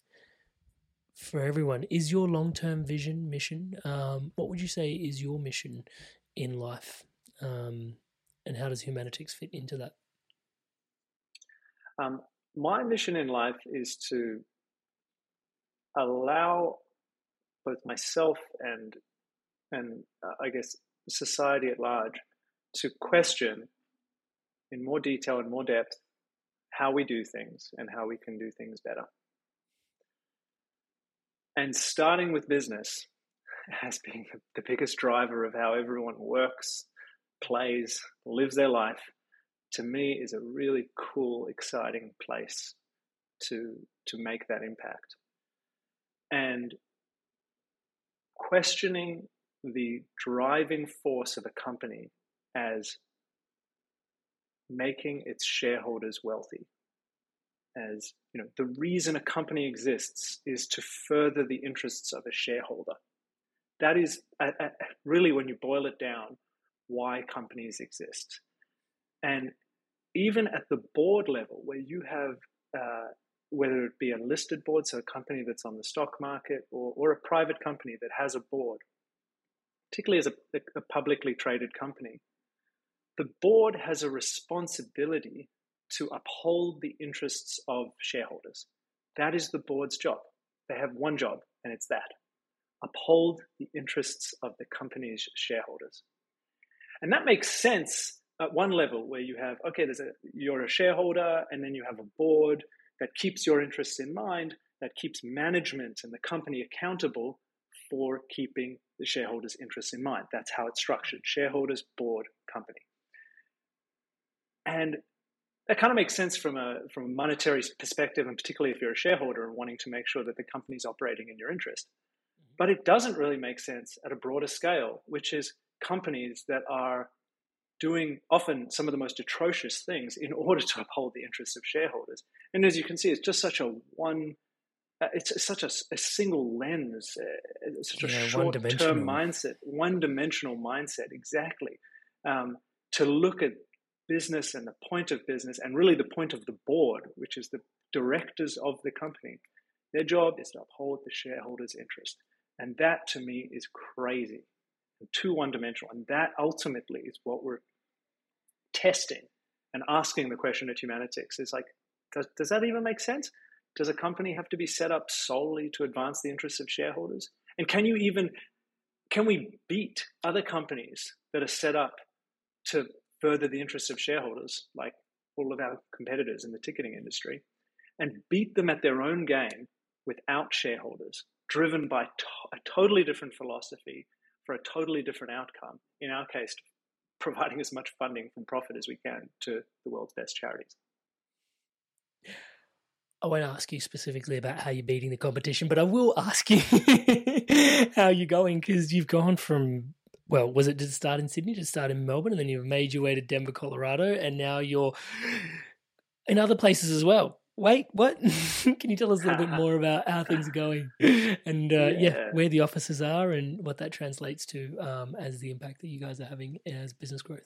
for everyone. Is your long term vision mission? Um, what would you say is your mission in life, um, and how does Humanitix fit into that? Um, my mission in life is to allow both myself and and uh, I guess society at large to question in more detail and more depth how we do things and how we can do things better. And starting with business has been the biggest driver of how everyone works, plays, lives their life, to me is a really cool, exciting place to, to make that impact. And questioning the driving force of a company as making its shareholders wealthy. As you know, the reason a company exists is to further the interests of a shareholder. That is really, when you boil it down, why companies exist. And even at the board level, where you have, uh, whether it be a listed board, so a company that's on the stock market, or, or a private company that has a board, particularly as a, a publicly traded company, the board has a responsibility to uphold the interests of shareholders. That is the board's job. they have one job, and it's that uphold the interests of the company's shareholders. And that makes sense at one level where you have, okay, there's a, you're a shareholder, and then you have a board that keeps your interests in mind, that keeps management and the company accountable for keeping the shareholders' interests in mind. That's how it's structured shareholders, board, company. And that kind of makes sense from a from a monetary perspective, and particularly if you're a shareholder and wanting to make sure that the company's operating in your interest. Mm-hmm. But it doesn't really make sense at a broader scale, which is companies that are doing often some of the most atrocious things in order to uphold the interests of shareholders. And as you can see, it's just such a one. Uh, it's such a, a, single lens, uh, such yeah, a short-term mindset, one-dimensional mindset. Exactly. Um, to look at business and the point of business, and really the point of the board, which is the directors of the company. Their job is to uphold the shareholders' interest. And that to me is crazy and too one dimensional. And that ultimately is what we're testing and asking the question at Humanitix is like, does, does that even make sense? Does a company have to be set up solely to advance the interests of shareholders? And can you even, can we beat other companies that are set up to further the interests of shareholders, like all of our competitors in the ticketing industry, and beat them at their own game without shareholders, driven by to- a totally different philosophy for a totally different outcome. In our case, providing as much funding from profit as we can to the world's best charities. I won't ask you specifically about how you're beating the competition, but I will ask you how you're going because you've gone from well, was it to start in Sydney, to start in Melbourne, and then you've made your way to Denver, Colorado, and now you're in other places as well. Wait, what? Can you tell us a little bit more about how things are going and uh, yeah. yeah. where the offices are and what that translates to um, as the impact that you guys are having as business growth?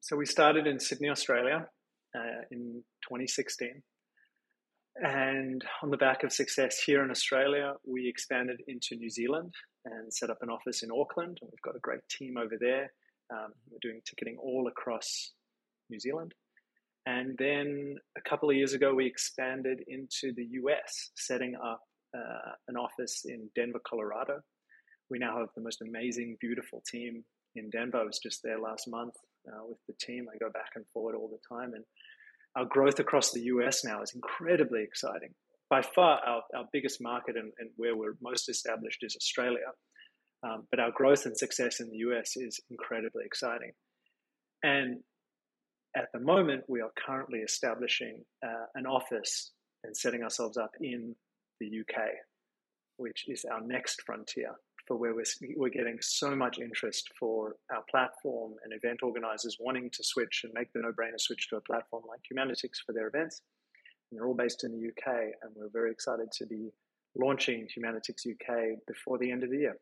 So we started in Sydney, Australia uh, in 2016. And on the back of success here in Australia, we expanded into New Zealand and set up an office in Auckland. And we've got a great team over there. Um, we're doing ticketing all across New Zealand. And then a couple of years ago, we expanded into the US, setting up uh, an office in Denver, Colorado. We now have the most amazing, beautiful team in Denver. I was just there last month uh, with the team. I go back and forward all the time. And our growth across the US now is incredibly exciting by far our, our biggest market and, and where we're most established is Australia. Um, but our growth and success in the US is incredibly exciting. And at the moment, we are currently establishing uh, an office and setting ourselves up in the UK, which is our next frontier for where we're, we're getting so much interest for our platform and event organizers wanting to switch and make the no brainer switch to a platform like Humanitix for their events and they're all based in the UK. And we're very excited to be launching Humanitix UK before the end of the year.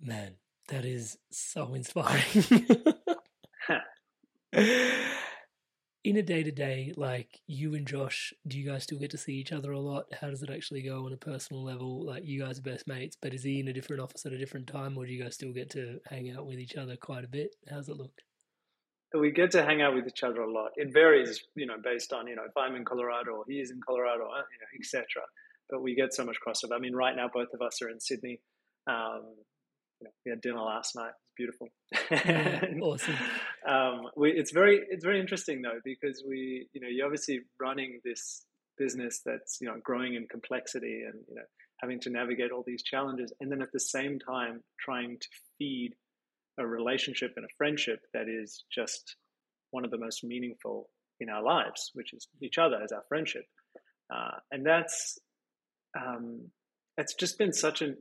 Man, that is so inspiring. in a day to day, like you and Josh, do you guys still get to see each other a lot? How does it actually go on a personal level? Like you guys are best mates, but is he in a different office at a different time, or do you guys still get to hang out with each other quite a bit? How's it look? we get to hang out with each other a lot. It varies, you know, based on you know if I'm in Colorado or he is in Colorado, uh, you know, etc. But we get so much crossover. I mean, right now both of us are in Sydney. Um, you know, we had dinner last night. It's beautiful. and, awesome. Um, we, it's very it's very interesting though because we you know you're obviously running this business that's you know growing in complexity and you know having to navigate all these challenges and then at the same time trying to feed a relationship and a friendship that is just one of the most meaningful in our lives, which is each other as our friendship. Uh, and that's um, it's just been such an,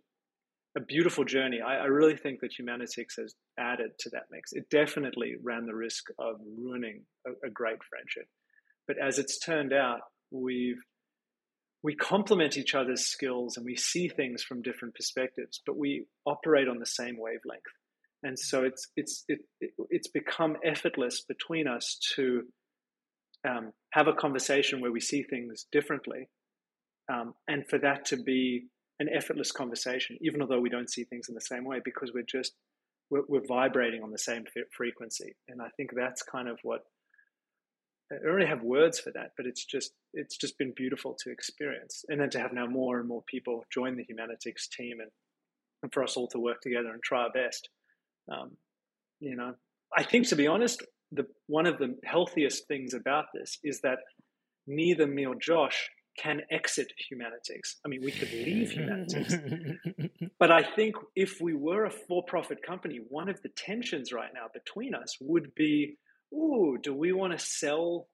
a beautiful journey. I, I, really think that Humanitix has added to that mix. It definitely ran the risk of ruining a, a great friendship, but as it's turned out, we've we complement each other's skills and we see things from different perspectives, but we operate on the same wavelength and so it's it's it, it's become effortless between us to um, have a conversation where we see things differently, um, and for that to be an effortless conversation, even although we don't see things in the same way, because we're just we're, we're vibrating on the same frequency, and I think that's kind of what I don't really have words for that, but it's just it's just been beautiful to experience, and then to have now more and more people join the Humanitix team, and, and for us all to work together and try our best. Um, you know, I think to be honest, the one of the healthiest things about this is that neither me or Josh can exit Humanitix. I mean, we could leave Humanitix, but I think if we were a for-profit company, one of the tensions right now between us would be, "Ooh, do we want to sell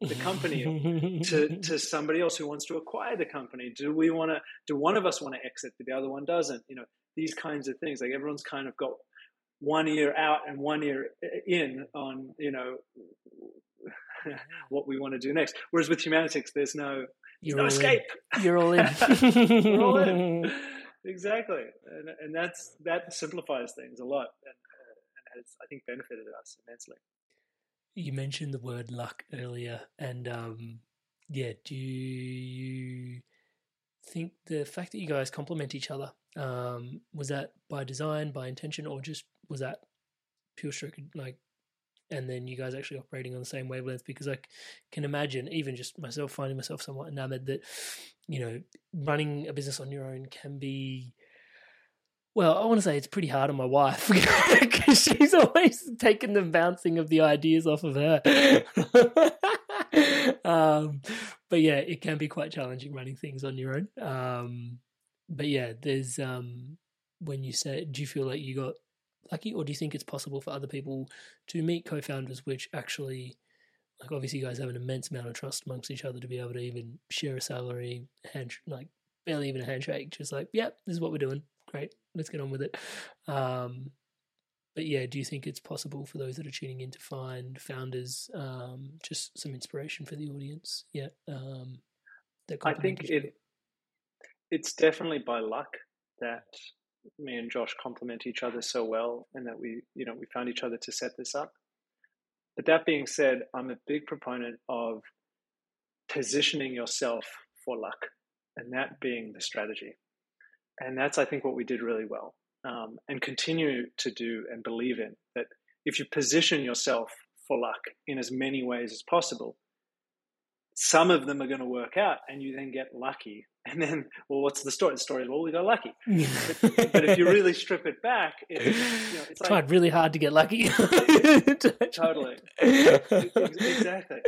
the company to to somebody else who wants to acquire the company? Do we want to? Do one of us want to exit, but the other one doesn't? You know, these kinds of things. Like everyone's kind of got one ear out and one ear uh, in on you know what we want to do next. Whereas with Humanitix, there's no You're no all escape. in. You're all in. We're all in. Exactly, and, and that's that simplifies things a lot, and, uh, and has I think benefited us immensely. You mentioned the word luck earlier, and um, yeah, do you think the fact that you guys complement each other um, was that by design, by intention, or just was that pure stroke like? And then you guys actually operating on the same wavelength because I can imagine, even just myself finding myself somewhat enamored that, you know, running a business on your own can be well, I want to say it's pretty hard on my wife because she's always taking the bouncing of the ideas off of her. um, but yeah, it can be quite challenging running things on your own. Um, but yeah, there's um, when you say, do you feel like you got lucky, or do you think it's possible for other people to meet co-founders, which actually, like, obviously, you guys have an immense amount of trust amongst each other to be able to even share a salary, hand like barely even a handshake, just like, yep, this is what we're doing. Great, let's get on with it. Um, but yeah, do you think it's possible for those that are tuning in to find founders um, just some inspiration for the audience? Yeah, um, that I think it it's definitely by luck that me and Josh complement each other so well, and that we you know we found each other to set this up. But that being said, I'm a big proponent of positioning yourself for luck, and that being the strategy. And that's, I think, what we did really well um, and continue to do and believe in that if you position yourself for luck in as many ways as possible, some of them are going to work out and you then get lucky. And then, well, what's the story? The story is, well, we got lucky. But, but if you really strip it back, it's, you know, it's like, tried really hard to get lucky. Totally. exactly.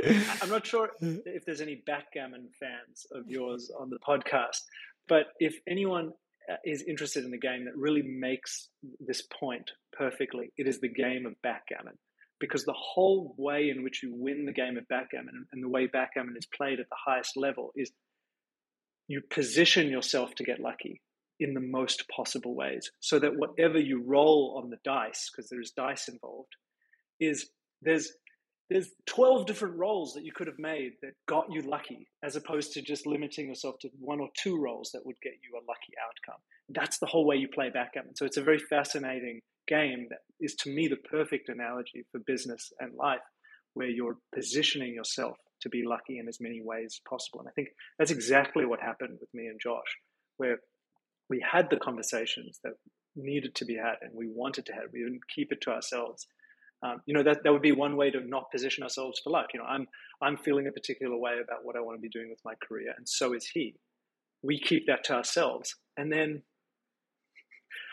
I'm not sure if there's any backgammon fans of yours on the podcast, but if anyone uh, is interested in the game that really makes this point perfectly, it is the game of backgammon. Because the whole way in which you win the game of backgammon and the way backgammon is played at the highest level is you position yourself to get lucky in the most possible ways so that whatever you roll on the dice, because there's dice involved, is there's there's 12 different rolls that you could have made that got you lucky as opposed to just limiting yourself to one or two rolls that would get you a lucky outcome. That's the whole way you play backgammon. So it's a very fascinating game that is to me the perfect analogy for business and life where you're positioning yourself to be lucky in as many ways as possible and i think that's exactly what happened with me and josh where we had the conversations that needed to be had and we wanted to have we didn't keep it to ourselves um, you know that that would be one way to not position ourselves for luck. You know, I'm I'm feeling a particular way about what I want to be doing with my career, and so is he. We keep that to ourselves, and then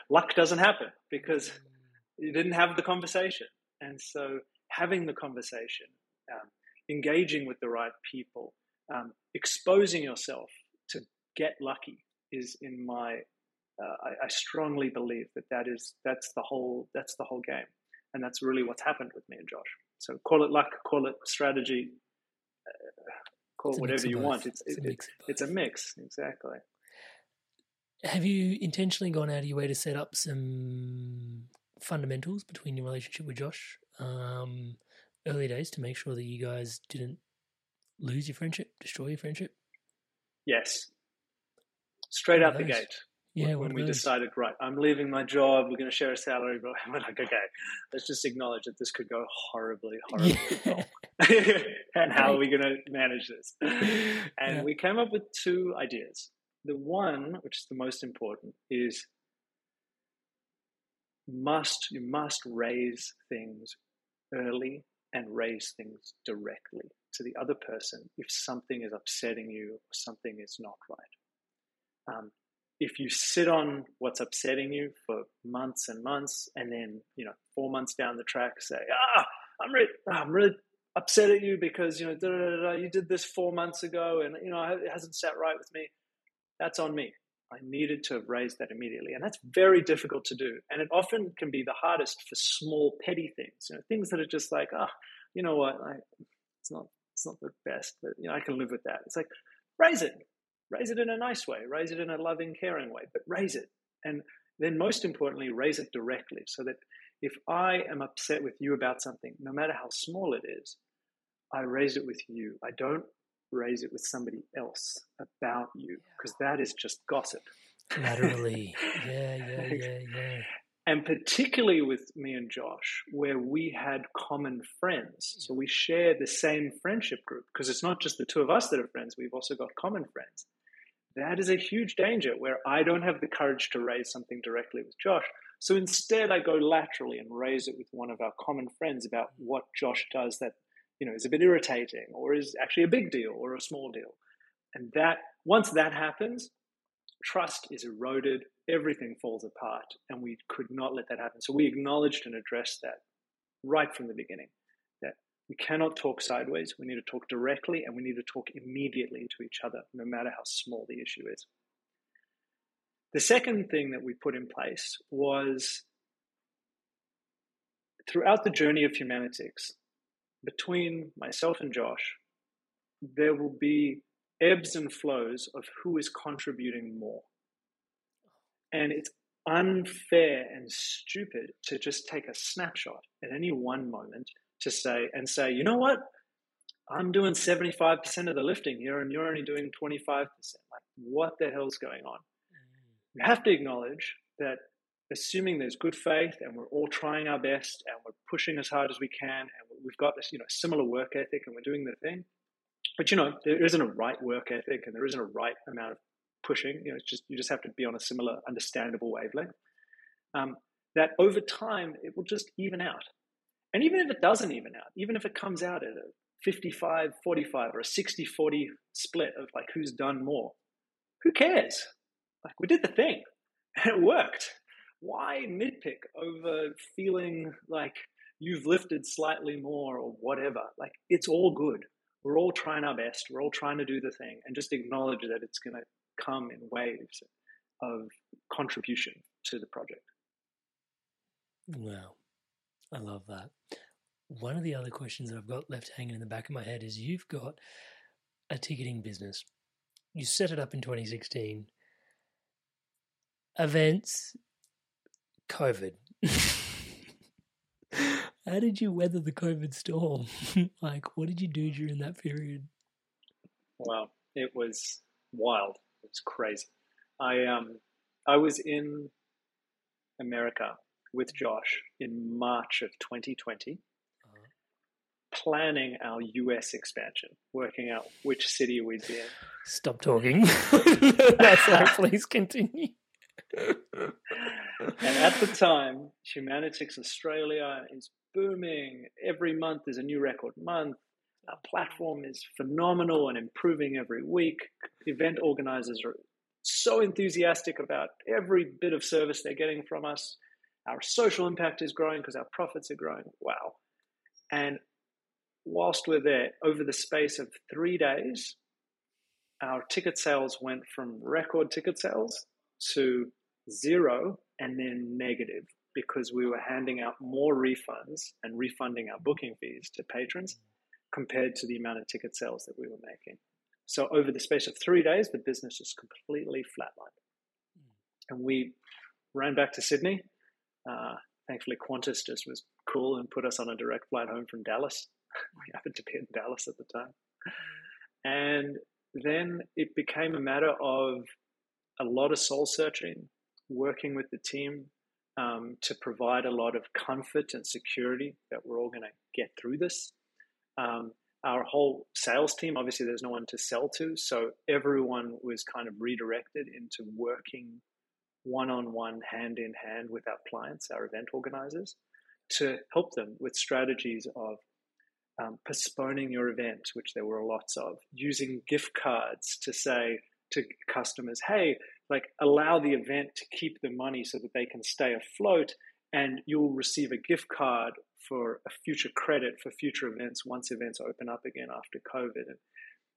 luck doesn't happen because you didn't have the conversation. And so, having the conversation, um, engaging with the right people, um, exposing yourself to get lucky is in my. Uh, I, I strongly believe that that is that's the whole that's the whole game and that's really what's happened with me and Josh. So call it luck, call it strategy, uh, call it whatever you both. want. It's It's a it, mix it, it's a mix, exactly. Have you intentionally gone out of your way to set up some fundamentals between your relationship with Josh um, early days to make sure that you guys didn't lose your friendship, destroy your friendship? Yes, straight out the gate. Yeah, when we those? decided, right, I'm leaving my job. We're going to share a salary, but we're like, okay, let's just acknowledge that this could go horribly, horribly Yeah. wrong. and how are we going to manage this? And Yeah. we came up with two ideas. The one, which is the most important, is must you must raise things early and raise things directly. to the other person if something is upsetting you or something is not right. Um, if you sit on what's upsetting you for months and months, and then you know four months down the track say, "Ah, I'm really, I'm really upset at you because you know da, da, da, you did this four months ago, and you know it hasn't sat right with me," that's on me. I needed to have raised that immediately, and that's very difficult to do. And it often can be the hardest for small, petty things, you know, things that are just like, oh, you know what, I, it's not, it's not the best, but you know, I can live with that. It's like raise it, raise it in a nice way, raise it in a loving, caring way, but raise it. And then most importantly, raise it directly so that if I am upset with you about something, no matter how small it is, I raise it with you. I don't raise it with somebody else about you because that is just gossip. Laterally. yeah, yeah, yeah, yeah. And particularly with me and Josh, where we had common friends. So we share the same friendship group because it's not just the two of us that are friends, we've also got common friends that is a huge danger where I don't have the courage to raise something directly with Josh. So instead, I go laterally and raise it with one of our common friends about what Josh does that you know is a bit irritating or is actually a big deal or a small deal. And that once that happens, trust is eroded, everything falls apart, and we could not let that happen. So we acknowledged and addressed that right from the beginning. That we cannot talk sideways. We need to talk directly and we need to talk immediately to each other, no matter how small the issue is. The second thing that we put in place was throughout the journey of Humanitix, between myself and Josh, there will be ebbs and flows of who is contributing more. And it's unfair and stupid to just take a snapshot at any one moment to say and say, you know what? I'm doing 75% of the lifting here and you're only doing 25%. Like, what the hell's going on? Mm-hmm. You have to acknowledge that assuming there's good faith and we're all trying our best and we're pushing as hard as we can and we've got this, you know, similar work ethic and we're doing the thing. But you know, there isn't a right work ethic and there isn't a right amount of pushing. You know, it's just you just have to be on a similar, understandable wavelength. Um, that over time it will just even out. And even if it doesn't even out, even if it comes out at a 55 45 or a 60 40 split of like who's done more, who cares? Like we did the thing and it worked. Why nitpick over feeling like you've lifted slightly more or whatever? Like it's all good. We're all trying our best. We're all trying to do the thing and just acknowledge that it's going to come in waves of contribution to the project. Wow. I love that. One of the other questions that I've got left hanging in the back of my head is you've got a ticketing business. You set it up in 2016. Events, COVID. How did you weather the COVID storm? like, what did you do during that period? Well, it was wild. It was crazy. I um, I was in America with Josh in March of 2020, uh-huh. planning our US expansion, working out which city we'd be in. Stop talking. That's please continue. And at the time, Humanitix Australia is booming. Every month is a new record month. Our platform is phenomenal and improving every week. Event organizers are so enthusiastic about every bit of service they're getting from us. Our social impact is growing because our profits are growing. Wow. And whilst we're there, over the space of three days, our ticket sales went from record ticket sales to zero and then negative because we were handing out more refunds and refunding our booking fees to patrons compared to the amount of ticket sales that we were making. So over the space of three days, the business just completely flatlined. And we ran back to Sydney uh, thankfully, Qantas just was cool and put us on a direct flight home from Dallas. we happened to be in Dallas at the time. And then it became a matter of a lot of soul searching, working with the team um, to provide a lot of comfort and security that we're all going to get through this. Um, our whole sales team, obviously, there's no one to sell to. So everyone was kind of redirected into working one on one, hand in hand with our clients, our event organizers, to help them with strategies of um, postponing your event, which there were lots of, using gift cards to say to customers, hey, like allow the event to keep the money so that they can stay afloat and you'll receive a gift card for a future credit for future events once events open up again after COVID. And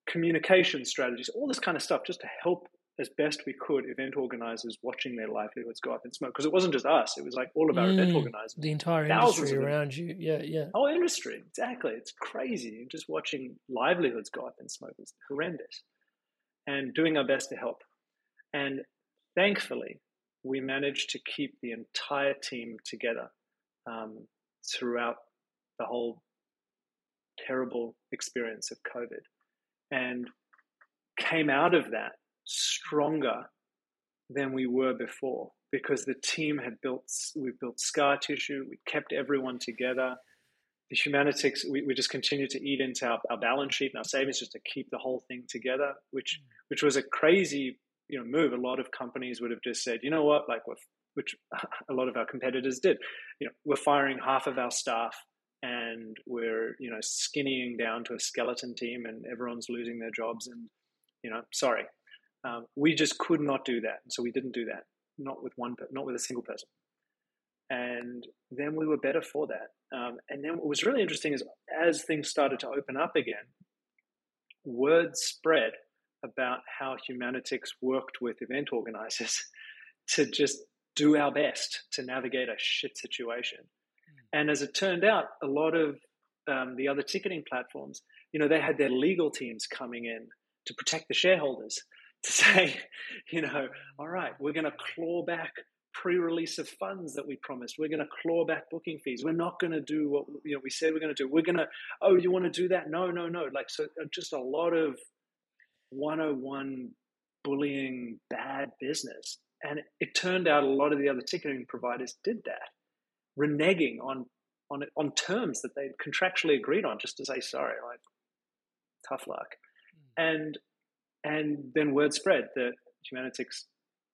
communication strategies, all this kind of stuff just to help as best we could event organizers watching their livelihoods go up in smoke. Because it wasn't just us it was like all of our mm, event organizers. the entire industry around you. Yeah yeah. Whole industry exactly. It's crazy just watching livelihoods go up in smoke is horrendous and doing our best to help. And thankfully we managed to keep the entire team together um, throughout the whole terrible experience of covid and came out of that stronger than we were before because the team had built we've built scar tissue we kept everyone together the Humanitix we, we just continued to eat into our, our balance sheet and our savings just to keep the whole thing together which which was a crazy you know move. A lot of companies would have just said you know what? Like which a lot of our competitors did. You know we're firing half of our staff and we're you know skinnying down to a skeleton team and everyone's losing their jobs and you know sorry. Um, we just could not do that, so we didn't do that. Not with one, not with a single person. And then we were better for that. Um, and then what was really interesting is as things started to open up again, word spread about how Humanitix worked with event organizers to just do our best to navigate a shit situation. Mm. And as it turned out, a lot of um, the other ticketing platforms, you know, they had their legal teams coming in to protect the shareholders to say, you know, all right, we're going to claw back pre-release of funds that we promised. We're going to claw back booking fees. We're not going to do what you know we said we're going to do. We're going to oh, you want to do that? No, no, no. Like so, uh, just a lot of 101 bullying bad business. And it turned out a lot of the other ticketing providers did that, reneging on on on terms that they contractually agreed on, just to say sorry, like tough luck. Mm. And and then word spread that Humanitix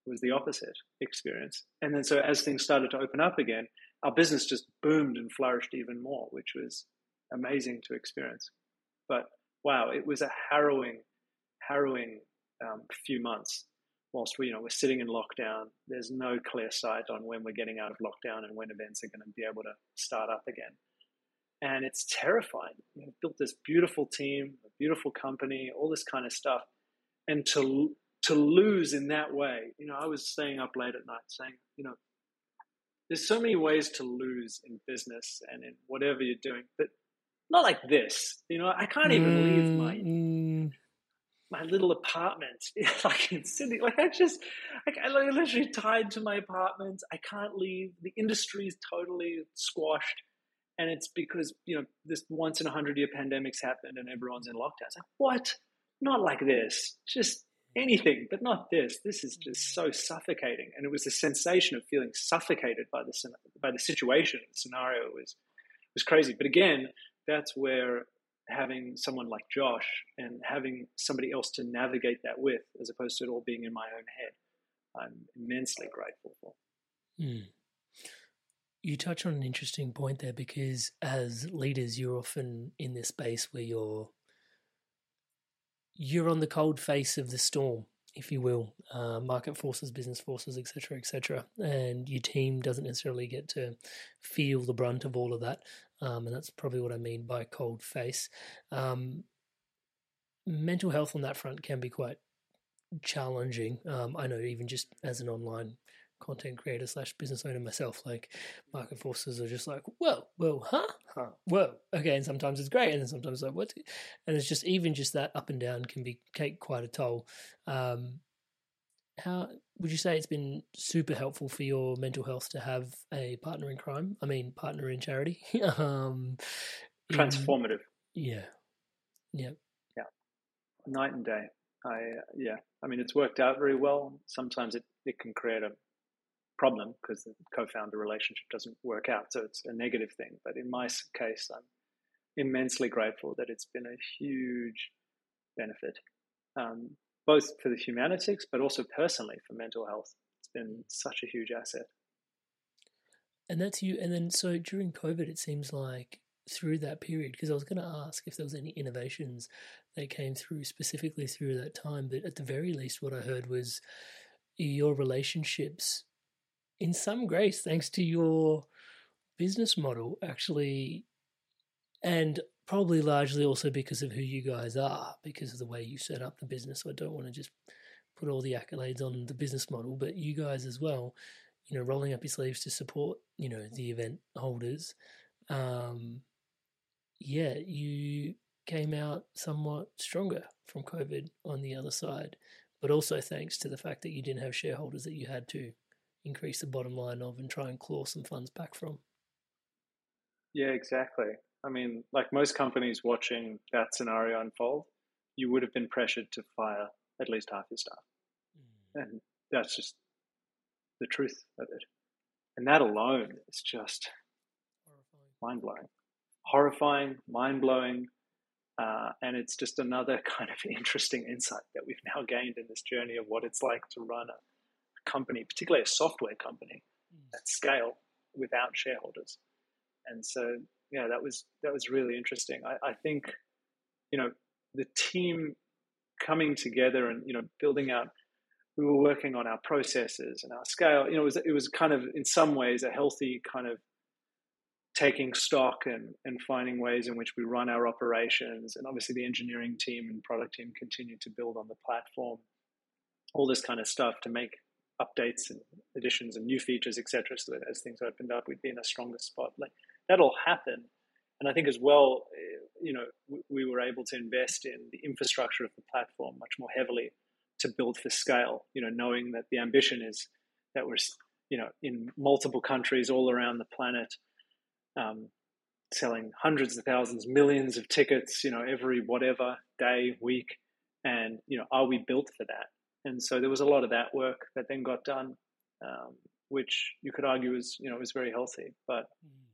was the opposite experience. And then so as things started to open up again, our business just boomed and flourished even more, which was amazing to experience. But wow, it was a harrowing, harrowing um, few months. Whilst we, you know, we're sitting in lockdown, there's no clear sight on when we're getting out of lockdown and when events are going to be able to start up again. And it's terrifying. We've built this beautiful team, a beautiful company, all this kind of stuff and to to lose in that way, you know, I was staying up late at night saying, you know, there's so many ways to lose in business and in whatever you're doing, but not like this. You know, I can't even mm, leave my mm. my little apartment, like in Sydney. Like I just, like, I literally tied to my apartment. I can't leave. The industry is totally squashed, and it's because you know this once in a hundred year pandemic's happened and everyone's in lockdown. It's like what? not like this, just anything, but not this. This is just so suffocating. And it was the sensation of feeling suffocated by the by the situation, the scenario was was crazy. But again, that's where having someone like Josh and having somebody else to navigate that with, as opposed to it all being in my own head, I'm immensely grateful for. Mm. You touch on an interesting point there because as leaders, you're often in this space where you're you're on the cold face of the storm, if you will, uh, market forces, business forces, etc., etc., and your team doesn't necessarily get to feel the brunt of all of that, um, and that's probably what I mean by cold face. Um, mental health on that front can be quite challenging. Um, I know even just as an online content creator slash business owner myself, like market forces are just like, whoa, whoa, huh? Huh. Whoa. Okay. And sometimes it's great. And then sometimes like, what? And it's just, even just that up and down can be take quite a toll. Um, how would you say it's been super helpful for your mental health to have a partner in crime? I mean, partner in charity. um, Transformative. Yeah. Yeah. Yeah. Night and day. I, uh, yeah. I mean, it's worked out very well. Sometimes it, it can create a problem because the co-founder relationship doesn't work out. So it's a negative thing. But in my case, I'm immensely grateful that it's been a huge benefit, um, both for the Humanitix, but also personally for mental health. It's been such a huge asset. And that's you. And then, so during COVID, it seems like through that period? Because I was going to ask if there was any innovations that came through specifically through that time, but at the very least, what I heard was your relationships, in some grace, thanks to your business model, actually, and probably largely also because of who you guys are, because of the way you set up the business. So I don't want to just put all the accolades on the business model, but you guys as well, you know, rolling up your sleeves to support, you know, the event holders. Um, yeah, you came out somewhat stronger from COVID on the other side, but also thanks to the fact that you didn't have shareholders that you had to increase the bottom line of and try and claw some funds back from. Yeah, exactly. I mean, like most companies watching that scenario unfold, you would have been pressured to fire at least half your staff. Mm. And that's just the truth of it. And that alone is just mind blowing. Horrifying, mind blowing. Uh, and it's just another kind of interesting insight that we've now gained in this journey of what it's like to run a company, particularly a software company mm. at scale without shareholders. And so, yeah, that was that was really interesting. I, I think, you know, the team coming together and you know building out we were working on our processes and our scale. You know, it was it was kind of in some ways a healthy kind of taking stock and and finding ways in which we run our operations. And obviously, the engineering team and product team continue to build on the platform. All this kind of stuff to make updates and additions and new features, etc. So that as things opened up, we'd be in a stronger spot. Like that'll happen. And I think as well, eh, you know, we, we were able to invest in the infrastructure of the platform much more heavily to build for scale, you know, knowing that the ambition is that we're, you know, in multiple countries all around the planet, um, selling hundreds of thousands, millions of tickets, you know, every whatever day, week. And, you know, are we built for that? And so there was a lot of that work that then got done, um, which you could argue is, you know, was very healthy. But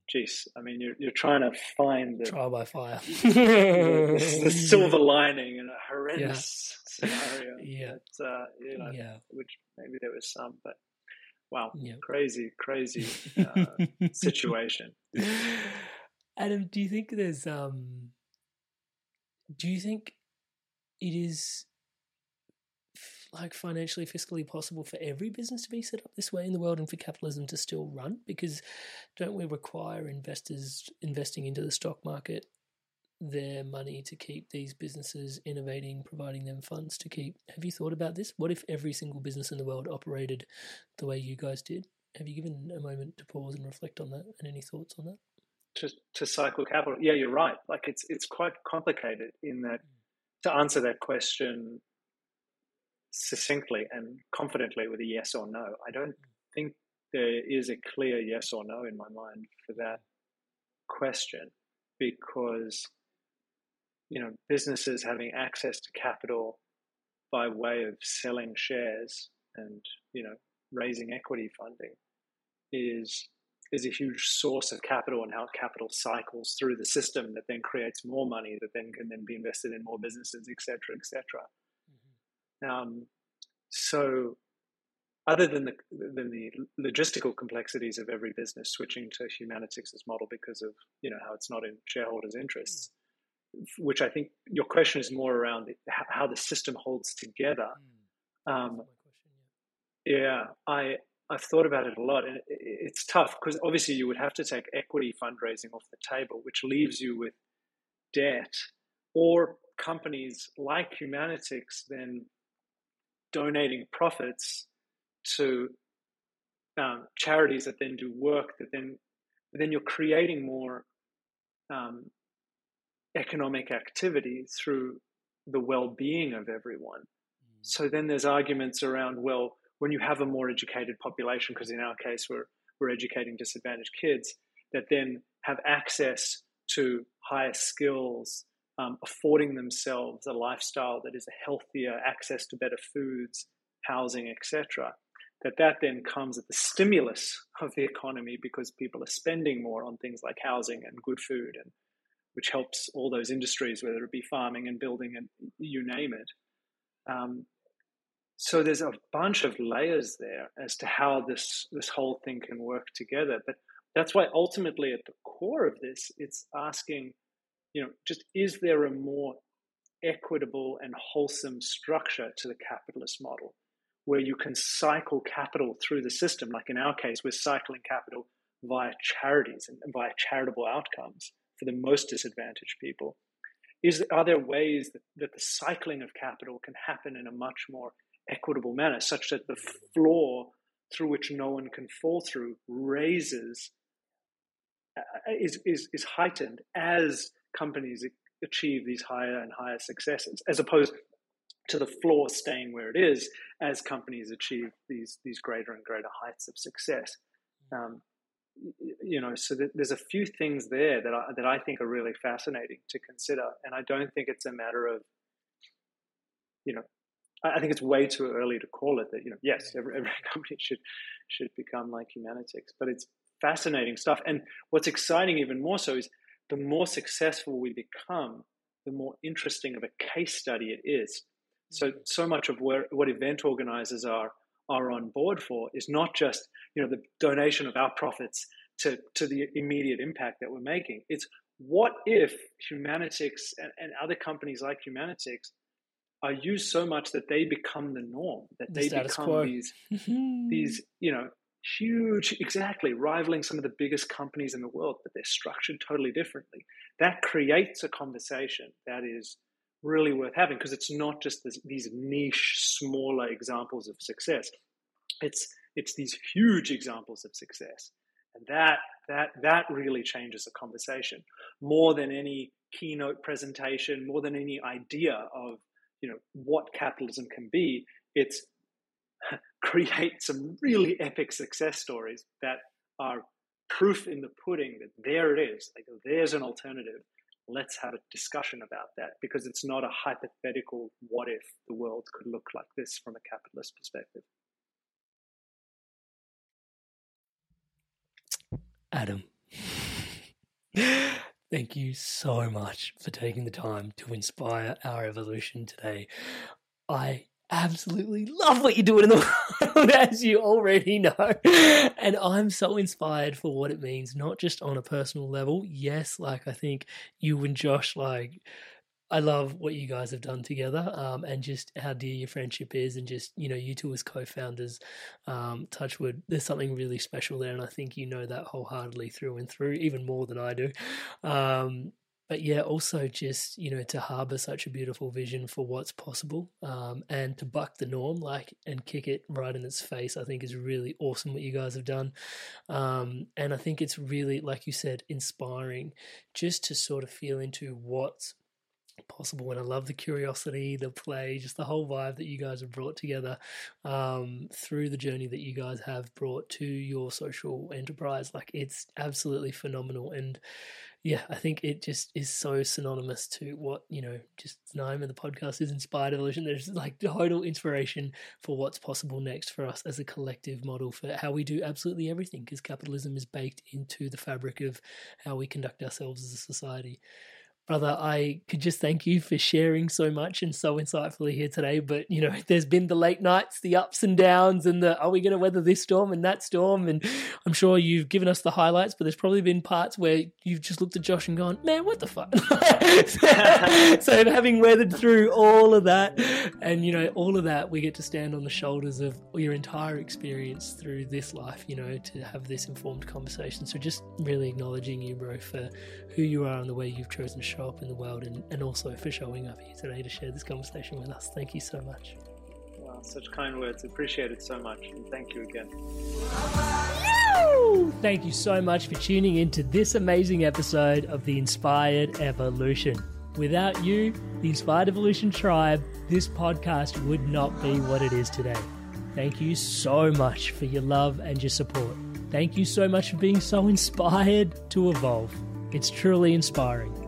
geez, I mean, you're, you're trying to find the trial by fire, the, the, silver lining in a horrendous yeah. scenario. Yeah, but, uh, you know, yeah. which maybe there was some, but wow, yeah. crazy, crazy uh, situation. Adam, do you think there's um, do you think it is like financially, fiscally possible for every business to be set up this way in the world and for capitalism to still run? Because don't we require investors investing into the stock market their money to keep these businesses innovating, providing them funds to keep? Have you thought about this? What if every single business in the world operated the way you guys did? Have you given a moment to pause and reflect on that? And any thoughts on that? To, to cycle capital, yeah, you're right. Like it's it's quite complicated in that hmm. to answer that question succinctly and confidently with a yes or no. I don't think there is a clear yes or no in my mind for that question because you know businesses having access to capital by way of selling shares and you know raising equity funding is is a huge source of capital and how capital cycles through the system that then creates more money that then can then be invested in more businesses, et cetera, et cetera. Um, so, other than the than the logistical complexities of every business switching to Humanitix's model because of you know how it's not in shareholders' interests, which I think your question is more around the, how the system holds together. Hmm. Um, yeah, I I've thought about it a lot, and it's tough because obviously you would have to take equity fundraising off the table, which leaves you with debt, or companies like Humanitix then donating profits to um, charities that then do work that then then you're creating more um, economic activity through the well-being of everyone. Mm. So then there's arguments around well, when you have a more educated population, because in our case we're we're educating disadvantaged kids that then have access to higher skills um, affording themselves a lifestyle that is a healthier access to better foods, housing, etc. That that then comes at the stimulus of the economy because people are spending more on things like housing and good food, and which helps all those industries, whether it be farming and building and you name it. Um, so there's a bunch of layers there as to how this this whole thing can work together. But that's why ultimately at the core of this, it's asking, you know, just is there a more equitable and wholesome structure to the capitalist model where you can cycle capital through the system? Like in our case, we're cycling capital via charities and via charitable outcomes for the most disadvantaged people. Is, are there ways that, that the cycling of capital can happen in a much more equitable manner, such that the floor through which no one can fall through raises uh, is, is, is heightened as companies achieve these higher and higher successes, as opposed to the floor staying where it is as companies achieve these these greater and greater heights of success. Um, you know, so there's a few things there that I, that I think are really fascinating to consider, and I don't think it's a matter of, you know, I think it's way too early to call it that. You know, yes, every, every company should should become like Humanitix, but it's fascinating stuff. And what's exciting even more so is the more successful we become, the more interesting of a case study it is. So mm-hmm. so much of where, what event organizers are are on board for is not just you know the donation of our profits to to the immediate impact that we're making. It's what if Humanitix and, and other companies like Humanitix are used so much that they become the norm, that the they become quo. these these you know huge, exactly, rivaling some of the biggest companies in the world, but they're structured totally differently. That creates a conversation that is really worth having because it's not just this, these niche, smaller examples of success. It's it's these huge examples of success, and that that that really changes the conversation more than any keynote presentation, more than any idea of you know what capitalism can be. It's create some really epic success stories that are proof in the pudding that there it is. Like there's an alternative. Let's have a discussion about that because it's not a hypothetical what if the world could look like this from a capitalist perspective. Adam, thank you so much for taking the time to inspire our evolution today. I absolutely love what you're doing in the world, as you already know. And I'm so inspired for what it means, not just on a personal level. Yes, like I think you and Josh, like, I love what you guys have done together um, and just how dear your friendship is. And just, you know, you two as co founders, um, Touchwood, there's something really special there. And I think you know that wholeheartedly through and through, even more than I do. Um, but yeah, also just you know to harbor such a beautiful vision for what's possible, um, and to buck the norm, like and kick it right in its face. I think is really awesome what you guys have done, um, and I think it's really, like you said, inspiring just to sort of feel into what's possible and I love the curiosity, the play, just the whole vibe that you guys have brought together um, through the journey that you guys have brought to your social enterprise. Like it's absolutely phenomenal and yeah, I think it just is so synonymous to what, you know, just the name of the podcast is Inspired Evolution. There's like total inspiration for what's possible next for us as a collective model for how we do absolutely everything because capitalism is baked into the fabric of how we conduct ourselves as a society brother, I could just thank you for sharing so much and so insightfully here today. But, you know, there's been the late nights, the ups and downs, and the are we going to weather this storm and that storm? And I'm sure you've given us the highlights, but there's probably been parts where you've just looked at Josh and gone, man, what the fuck? so, having weathered through all of that, and, you know, all of that, we get to stand on the shoulders of your entire experience through this life, you know, to have this informed conversation. So, just really acknowledging you, bro, for who you are and the way you've chosen to show up in the world and, and also for showing up here today to share this conversation with us. Thank you so much. Wow, such kind words. Appreciate it so much. And thank you again. Thank you so much for tuning in to this amazing episode of The Inspired Evolution. Without you, the Inspired Evolution Tribe, this podcast would not be what it is today. Thank you so much for your love and your support. Thank you so much for being so inspired to evolve. It's truly inspiring.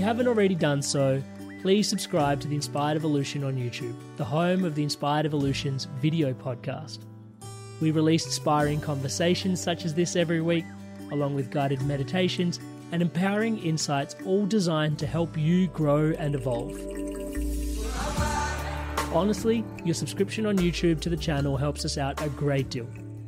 If you haven't already done so, please subscribe to the Inspired Evolution on YouTube, the home of the Inspired Evolution's video podcast. We release inspiring conversations such as this every week, along with guided meditations and empowering insights, all designed to help you grow and evolve. Honestly, your subscription on YouTube to the channel helps us out a great deal